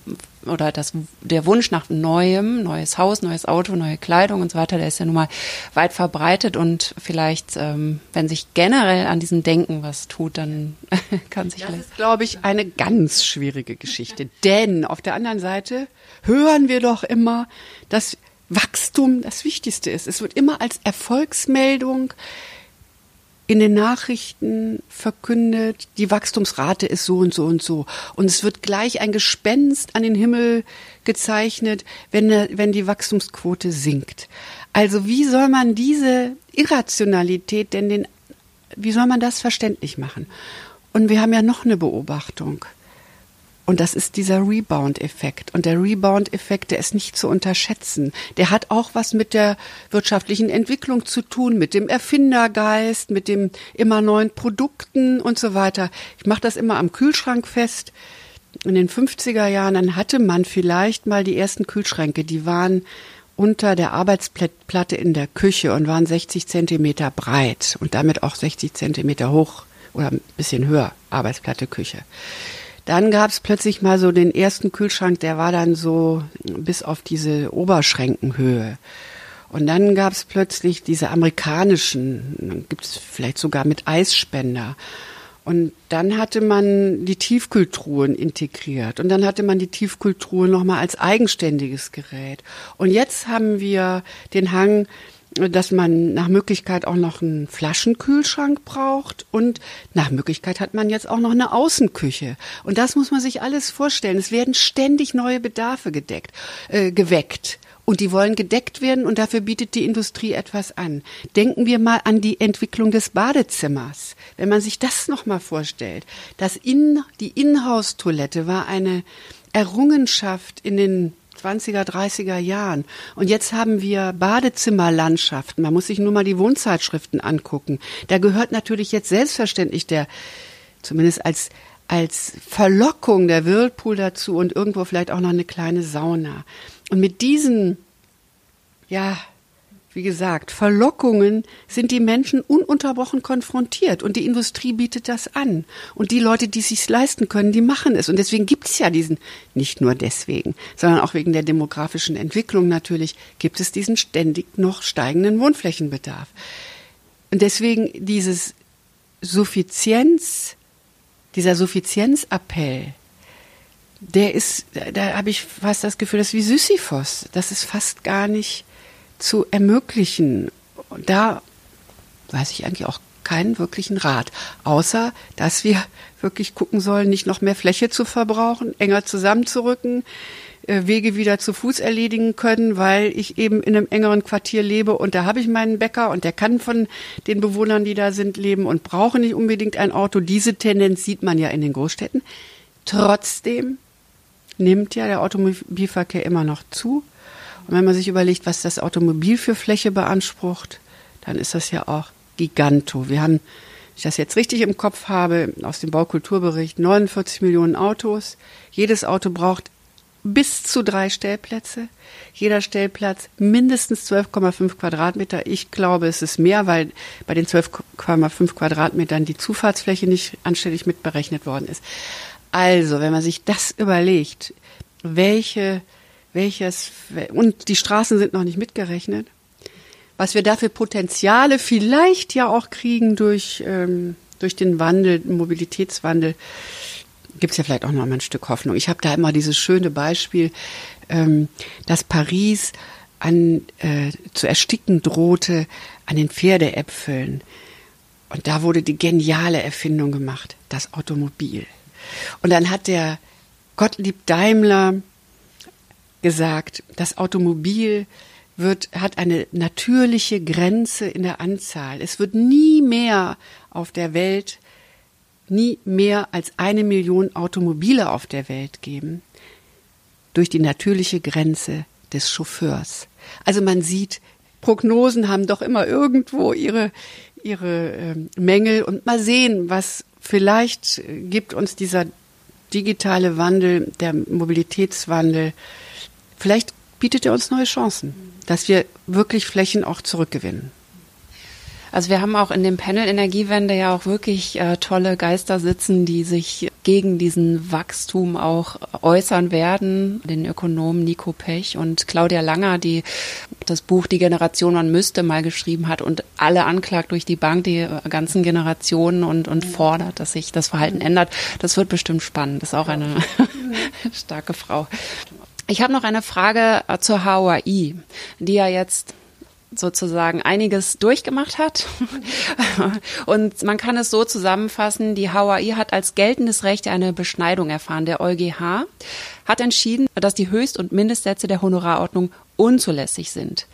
oder das, der Wunsch nach Neuem, neues Haus, neues Auto, neue Kleidung und so weiter, der ist ja nun mal weit verbreitet und vielleicht, ähm, wenn sich generell an diesem Denken was tut, dann <laughs> kann sich. Das ist, glaube ich, eine ganz schwierige Geschichte. Denn auf der anderen Seite hören wir doch immer, dass Wachstum das Wichtigste ist. Es wird immer als Erfolgsmeldung in den Nachrichten verkündet, die Wachstumsrate ist so und so und so. Und es wird gleich ein Gespenst an den Himmel gezeichnet, wenn, wenn die Wachstumsquote sinkt. Also wie soll man diese Irrationalität denn den, wie soll man das verständlich machen? Und wir haben ja noch eine Beobachtung. Und das ist dieser Rebound-Effekt. Und der Rebound-Effekt, der ist nicht zu unterschätzen. Der hat auch was mit der wirtschaftlichen Entwicklung zu tun, mit dem Erfindergeist, mit dem immer neuen Produkten und so weiter. Ich mache das immer am Kühlschrank fest. In den 50er Jahren, dann hatte man vielleicht mal die ersten Kühlschränke, die waren unter der Arbeitsplatte in der Küche und waren 60 Zentimeter breit und damit auch 60 Zentimeter hoch oder ein bisschen höher, Arbeitsplatte Küche. Dann gab es plötzlich mal so den ersten Kühlschrank, der war dann so bis auf diese Oberschränkenhöhe. Und dann gab es plötzlich diese amerikanischen, gibt es vielleicht sogar mit Eisspender. Und dann hatte man die Tiefkühltruhen integriert und dann hatte man die Tiefkühltruhe nochmal als eigenständiges Gerät. Und jetzt haben wir den Hang, dass man nach Möglichkeit auch noch einen Flaschenkühlschrank braucht und nach Möglichkeit hat man jetzt auch noch eine Außenküche. Und das muss man sich alles vorstellen. Es werden ständig neue Bedarfe gedeckt, äh, geweckt. Und die wollen gedeckt werden und dafür bietet die Industrie etwas an. Denken wir mal an die Entwicklung des Badezimmers. Wenn man sich das nochmal vorstellt, dass in, die Inhouse-Toilette war eine Errungenschaft in den 20er, 30er Jahren. Und jetzt haben wir Badezimmerlandschaften. Man muss sich nur mal die Wohnzeitschriften angucken. Da gehört natürlich jetzt selbstverständlich der, zumindest als als Verlockung der Whirlpool dazu und irgendwo vielleicht auch noch eine kleine Sauna. Und mit diesen, ja, wie gesagt, Verlockungen sind die Menschen ununterbrochen konfrontiert und die Industrie bietet das an. Und die Leute, die es sich leisten können, die machen es. Und deswegen gibt es ja diesen, nicht nur deswegen, sondern auch wegen der demografischen Entwicklung natürlich, gibt es diesen ständig noch steigenden Wohnflächenbedarf. Und deswegen dieses Suffizienz, dieser Suffizienzappell, der ist, da, habe ich fast das Gefühl, das ist wie Sisyphos. Das ist fast gar nicht zu ermöglichen. Da weiß ich eigentlich auch keinen wirklichen Rat, außer dass wir wirklich gucken sollen, nicht noch mehr Fläche zu verbrauchen, enger zusammenzurücken, äh, Wege wieder zu Fuß erledigen können, weil ich eben in einem engeren Quartier lebe und da habe ich meinen Bäcker und der kann von den Bewohnern, die da sind, leben und brauche nicht unbedingt ein Auto. Diese Tendenz sieht man ja in den Großstädten. Trotzdem nimmt ja der Automobilverkehr immer noch zu Und wenn man sich überlegt, was das Automobil für Fläche beansprucht, dann ist das ja auch giganto. Wir haben, wenn ich das jetzt richtig im Kopf habe, aus dem Baukulturbericht 49 Millionen Autos. Jedes Auto braucht bis zu drei Stellplätze. Jeder Stellplatz mindestens 12,5 Quadratmeter. Ich glaube, es ist mehr, weil bei den 12,5 Quadratmetern die Zufahrtsfläche nicht anständig mitberechnet worden ist. Also, wenn man sich das überlegt, welche, welches, und die Straßen sind noch nicht mitgerechnet, was wir dafür Potenziale vielleicht ja auch kriegen durch, ähm, durch den Wandel, Mobilitätswandel, gibt es ja vielleicht auch noch mal ein Stück Hoffnung. Ich habe da immer dieses schöne Beispiel, ähm, dass Paris an, äh, zu ersticken drohte an den Pferdeäpfeln. Und da wurde die geniale Erfindung gemacht, das Automobil. Und dann hat der Gottlieb Daimler gesagt, das Automobil wird, hat eine natürliche Grenze in der Anzahl. Es wird nie mehr auf der Welt, nie mehr als eine Million Automobile auf der Welt geben, durch die natürliche Grenze des Chauffeurs. Also man sieht, Prognosen haben doch immer irgendwo ihre, ihre äh, Mängel und mal sehen, was vielleicht gibt uns dieser digitale Wandel, der Mobilitätswandel, vielleicht bietet er uns neue Chancen, dass wir wirklich Flächen auch zurückgewinnen. Also wir haben auch in dem Panel Energiewende ja auch wirklich äh, tolle Geister sitzen, die sich gegen diesen Wachstum auch äußern werden. Den Ökonomen Nico Pech und Claudia Langer, die das Buch Die Generation man müsste mal geschrieben hat und alle anklagt durch die Bank, die ganzen Generationen und, und fordert, dass sich das Verhalten ändert. Das wird bestimmt spannend. Das ist auch eine <laughs> starke Frau. Ich habe noch eine Frage zur HOI, die ja jetzt sozusagen einiges durchgemacht hat. <laughs> Und man kann es so zusammenfassen, die HAI hat als geltendes Recht eine Beschneidung erfahren. Der EuGH hat entschieden, dass die Höchst- und Mindestsätze der Honorarordnung unzulässig sind.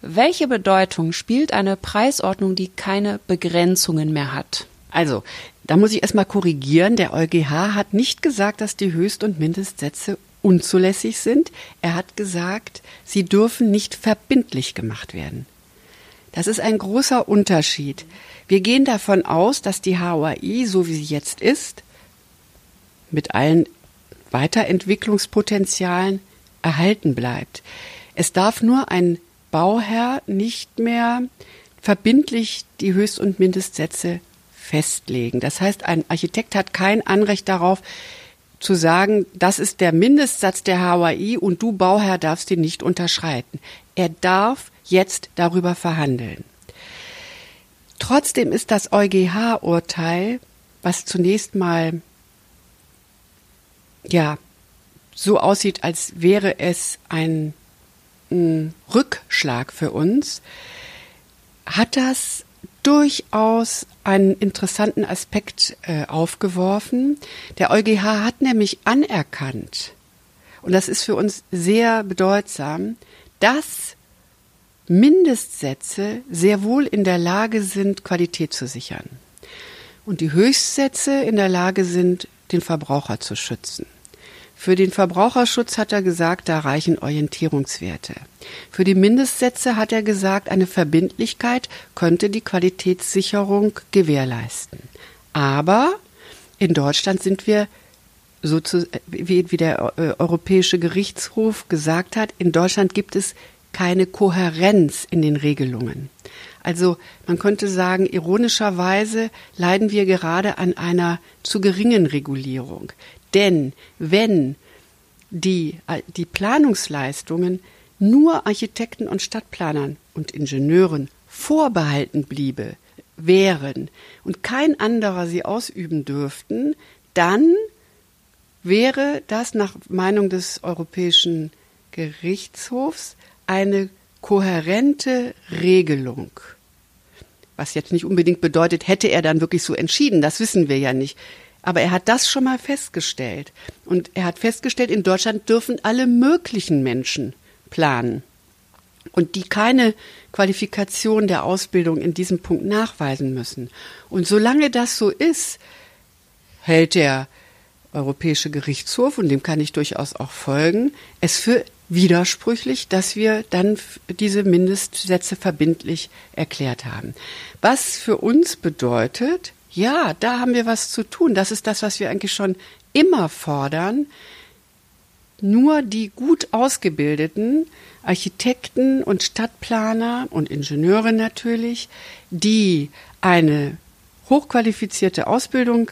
Welche Bedeutung spielt eine Preisordnung, die keine Begrenzungen mehr hat? Also, da muss ich erstmal korrigieren. Der EuGH hat nicht gesagt, dass die Höchst- und Mindestsätze unzulässig sind. Er hat gesagt, sie dürfen nicht verbindlich gemacht werden. Das ist ein großer Unterschied. Wir gehen davon aus, dass die HOI, so wie sie jetzt ist, mit allen Weiterentwicklungspotenzialen erhalten bleibt. Es darf nur ein Bauherr nicht mehr verbindlich die Höchst- und Mindestsätze festlegen. Das heißt, ein Architekt hat kein Anrecht darauf, zu sagen, das ist der Mindestsatz der HAI und du Bauherr darfst ihn nicht unterschreiten. Er darf jetzt darüber verhandeln. Trotzdem ist das EuGH-Urteil, was zunächst mal ja so aussieht, als wäre es ein, ein Rückschlag für uns, hat das durchaus einen interessanten Aspekt äh, aufgeworfen. Der EuGH hat nämlich anerkannt, und das ist für uns sehr bedeutsam, dass Mindestsätze sehr wohl in der Lage sind, Qualität zu sichern. Und die Höchstsätze in der Lage sind, den Verbraucher zu schützen. Für den Verbraucherschutz hat er gesagt, da reichen Orientierungswerte. Für die Mindestsätze hat er gesagt, eine Verbindlichkeit könnte die Qualitätssicherung gewährleisten. Aber in Deutschland sind wir so zu, wie, wie der äh, Europäische Gerichtshof gesagt hat, in Deutschland gibt es keine Kohärenz in den Regelungen. Also man könnte sagen, ironischerweise leiden wir gerade an einer zu geringen Regulierung. Denn wenn die, die Planungsleistungen nur Architekten und Stadtplanern und Ingenieuren vorbehalten bliebe, wären und kein anderer sie ausüben dürften, dann wäre das nach Meinung des Europäischen Gerichtshofs eine kohärente Regelung. Was jetzt nicht unbedingt bedeutet, hätte er dann wirklich so entschieden, das wissen wir ja nicht. Aber er hat das schon mal festgestellt. Und er hat festgestellt, in Deutschland dürfen alle möglichen Menschen planen. Und die keine Qualifikation der Ausbildung in diesem Punkt nachweisen müssen. Und solange das so ist, hält der Europäische Gerichtshof, und dem kann ich durchaus auch folgen, es für widersprüchlich, dass wir dann diese Mindestsätze verbindlich erklärt haben. Was für uns bedeutet, ja, da haben wir was zu tun. Das ist das, was wir eigentlich schon immer fordern. Nur die gut ausgebildeten Architekten und Stadtplaner und Ingenieure natürlich, die eine hochqualifizierte Ausbildung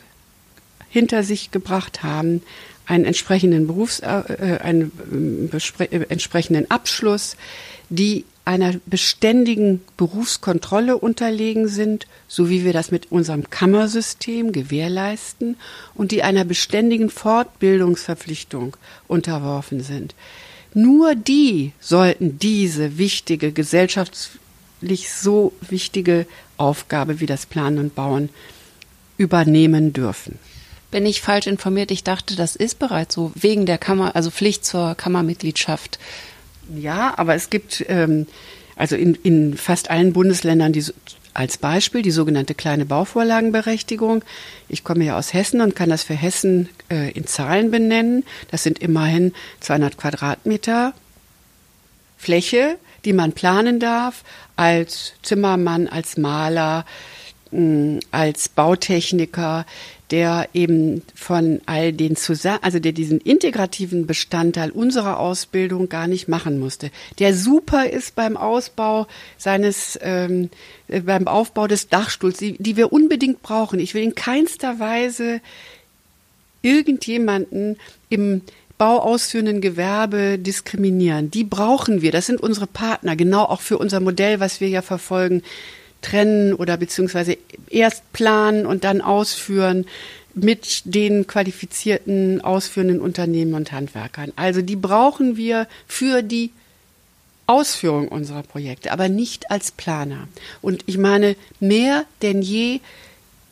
hinter sich gebracht haben, einen entsprechenden Berufs, äh, äh einen äh, entsprechenden Abschluss, die einer beständigen Berufskontrolle unterlegen sind, so wie wir das mit unserem Kammersystem gewährleisten, und die einer beständigen Fortbildungsverpflichtung unterworfen sind. Nur die sollten diese wichtige, gesellschaftlich so wichtige Aufgabe wie das Planen und Bauen übernehmen dürfen. Bin ich falsch informiert? Ich dachte, das ist bereits so, wegen der Kammer, also Pflicht zur Kammermitgliedschaft. Ja, aber es gibt ähm, also in, in fast allen Bundesländern die als Beispiel die sogenannte kleine Bauvorlagenberechtigung. Ich komme ja aus Hessen und kann das für Hessen äh, in Zahlen benennen. Das sind immerhin 200 Quadratmeter Fläche, die man planen darf als Zimmermann, als Maler, als Bautechniker, der eben von all den zusammen, also der diesen integrativen Bestandteil unserer Ausbildung gar nicht machen musste, der super ist beim Ausbau seines, ähm, äh, beim Aufbau des Dachstuhls, die, die wir unbedingt brauchen. Ich will in keinster Weise irgendjemanden im bauausführenden Gewerbe diskriminieren. Die brauchen wir. Das sind unsere Partner, genau auch für unser Modell, was wir ja verfolgen trennen oder beziehungsweise erst planen und dann ausführen mit den qualifizierten ausführenden Unternehmen und Handwerkern. Also die brauchen wir für die Ausführung unserer Projekte, aber nicht als Planer. Und ich meine, mehr denn je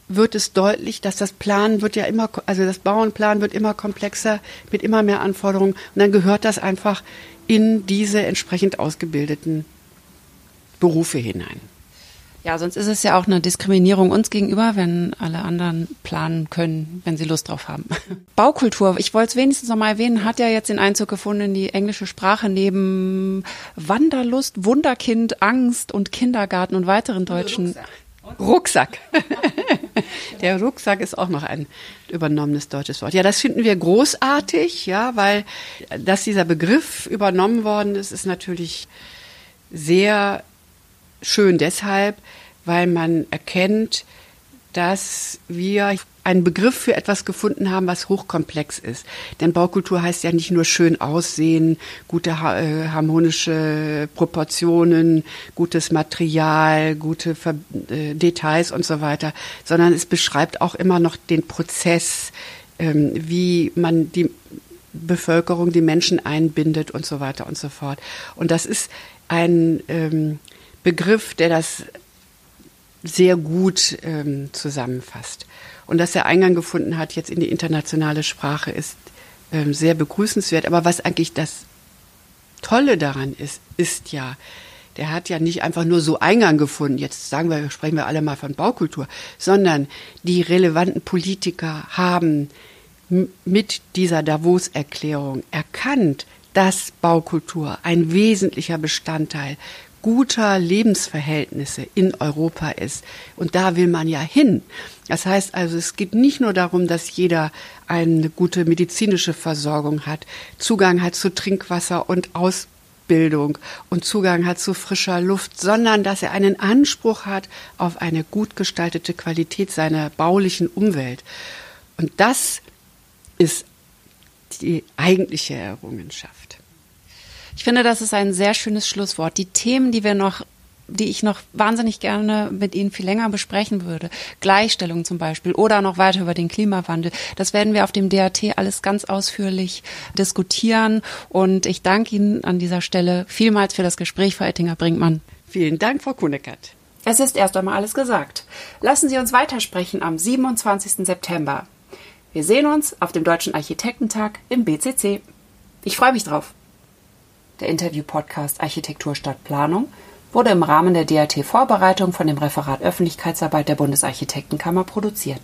wird es deutlich, dass das Planen wird ja immer, also das Bauenplan wird immer komplexer mit immer mehr Anforderungen und dann gehört das einfach in diese entsprechend ausgebildeten Berufe hinein. Ja, sonst ist es ja auch eine Diskriminierung uns gegenüber, wenn alle anderen planen können, wenn sie Lust drauf haben. <laughs> Baukultur, ich wollte es wenigstens noch mal erwähnen, hat ja jetzt den Einzug gefunden in die englische Sprache neben Wanderlust, Wunderkind, Angst und Kindergarten und weiteren deutschen. Rucksack. <laughs> Der Rucksack ist auch noch ein übernommenes deutsches Wort. Ja, das finden wir großartig, ja, weil dass dieser Begriff übernommen worden ist, ist natürlich sehr schön deshalb, weil man erkennt, dass wir einen Begriff für etwas gefunden haben, was hochkomplex ist. Denn Baukultur heißt ja nicht nur schön aussehen, gute äh, harmonische Proportionen, gutes Material, gute Ver äh, Details und so weiter, sondern es beschreibt auch immer noch den Prozess, ähm, wie man die Bevölkerung, die Menschen einbindet und so weiter und so fort. Und das ist ein ähm, Begriff, der das sehr gut ähm, zusammenfasst. Und dass er Eingang gefunden hat jetzt in die internationale Sprache ist ähm, sehr begrüßenswert. Aber was eigentlich das Tolle daran ist, ist ja, der hat ja nicht einfach nur so Eingang gefunden, jetzt sagen wir, sprechen wir alle mal von Baukultur, sondern die relevanten Politiker haben mit dieser Davos-Erklärung erkannt, dass Baukultur ein wesentlicher Bestandteil guter Lebensverhältnisse in Europa ist. Und da will man ja hin. Das heißt also, es geht nicht nur darum, dass jeder eine gute medizinische Versorgung hat, Zugang hat zu Trinkwasser und Ausbildung und Zugang hat zu frischer Luft, sondern dass er einen Anspruch hat auf eine gut gestaltete Qualität seiner baulichen Umwelt. Und das ist die eigentliche Errungenschaft. Ich finde, das ist ein sehr schönes Schlusswort. Die Themen, die wir noch die ich noch wahnsinnig gerne mit Ihnen viel länger besprechen würde. Gleichstellung zum Beispiel oder noch weiter über den Klimawandel. Das werden wir auf dem DAT alles ganz ausführlich diskutieren. Und ich danke Ihnen an dieser Stelle vielmals für das Gespräch, Frau Ettinger-Brinkmann. Vielen Dank, Frau Kuneckert. Es ist erst einmal alles gesagt. Lassen Sie uns weitersprechen am 27. September. Wir sehen uns auf dem Deutschen Architektentag im BCC. Ich freue mich drauf. Der Interview-Podcast Architektur statt Planung wurde im Rahmen der DAT-Vorbereitung von dem Referat Öffentlichkeitsarbeit der Bundesarchitektenkammer produziert.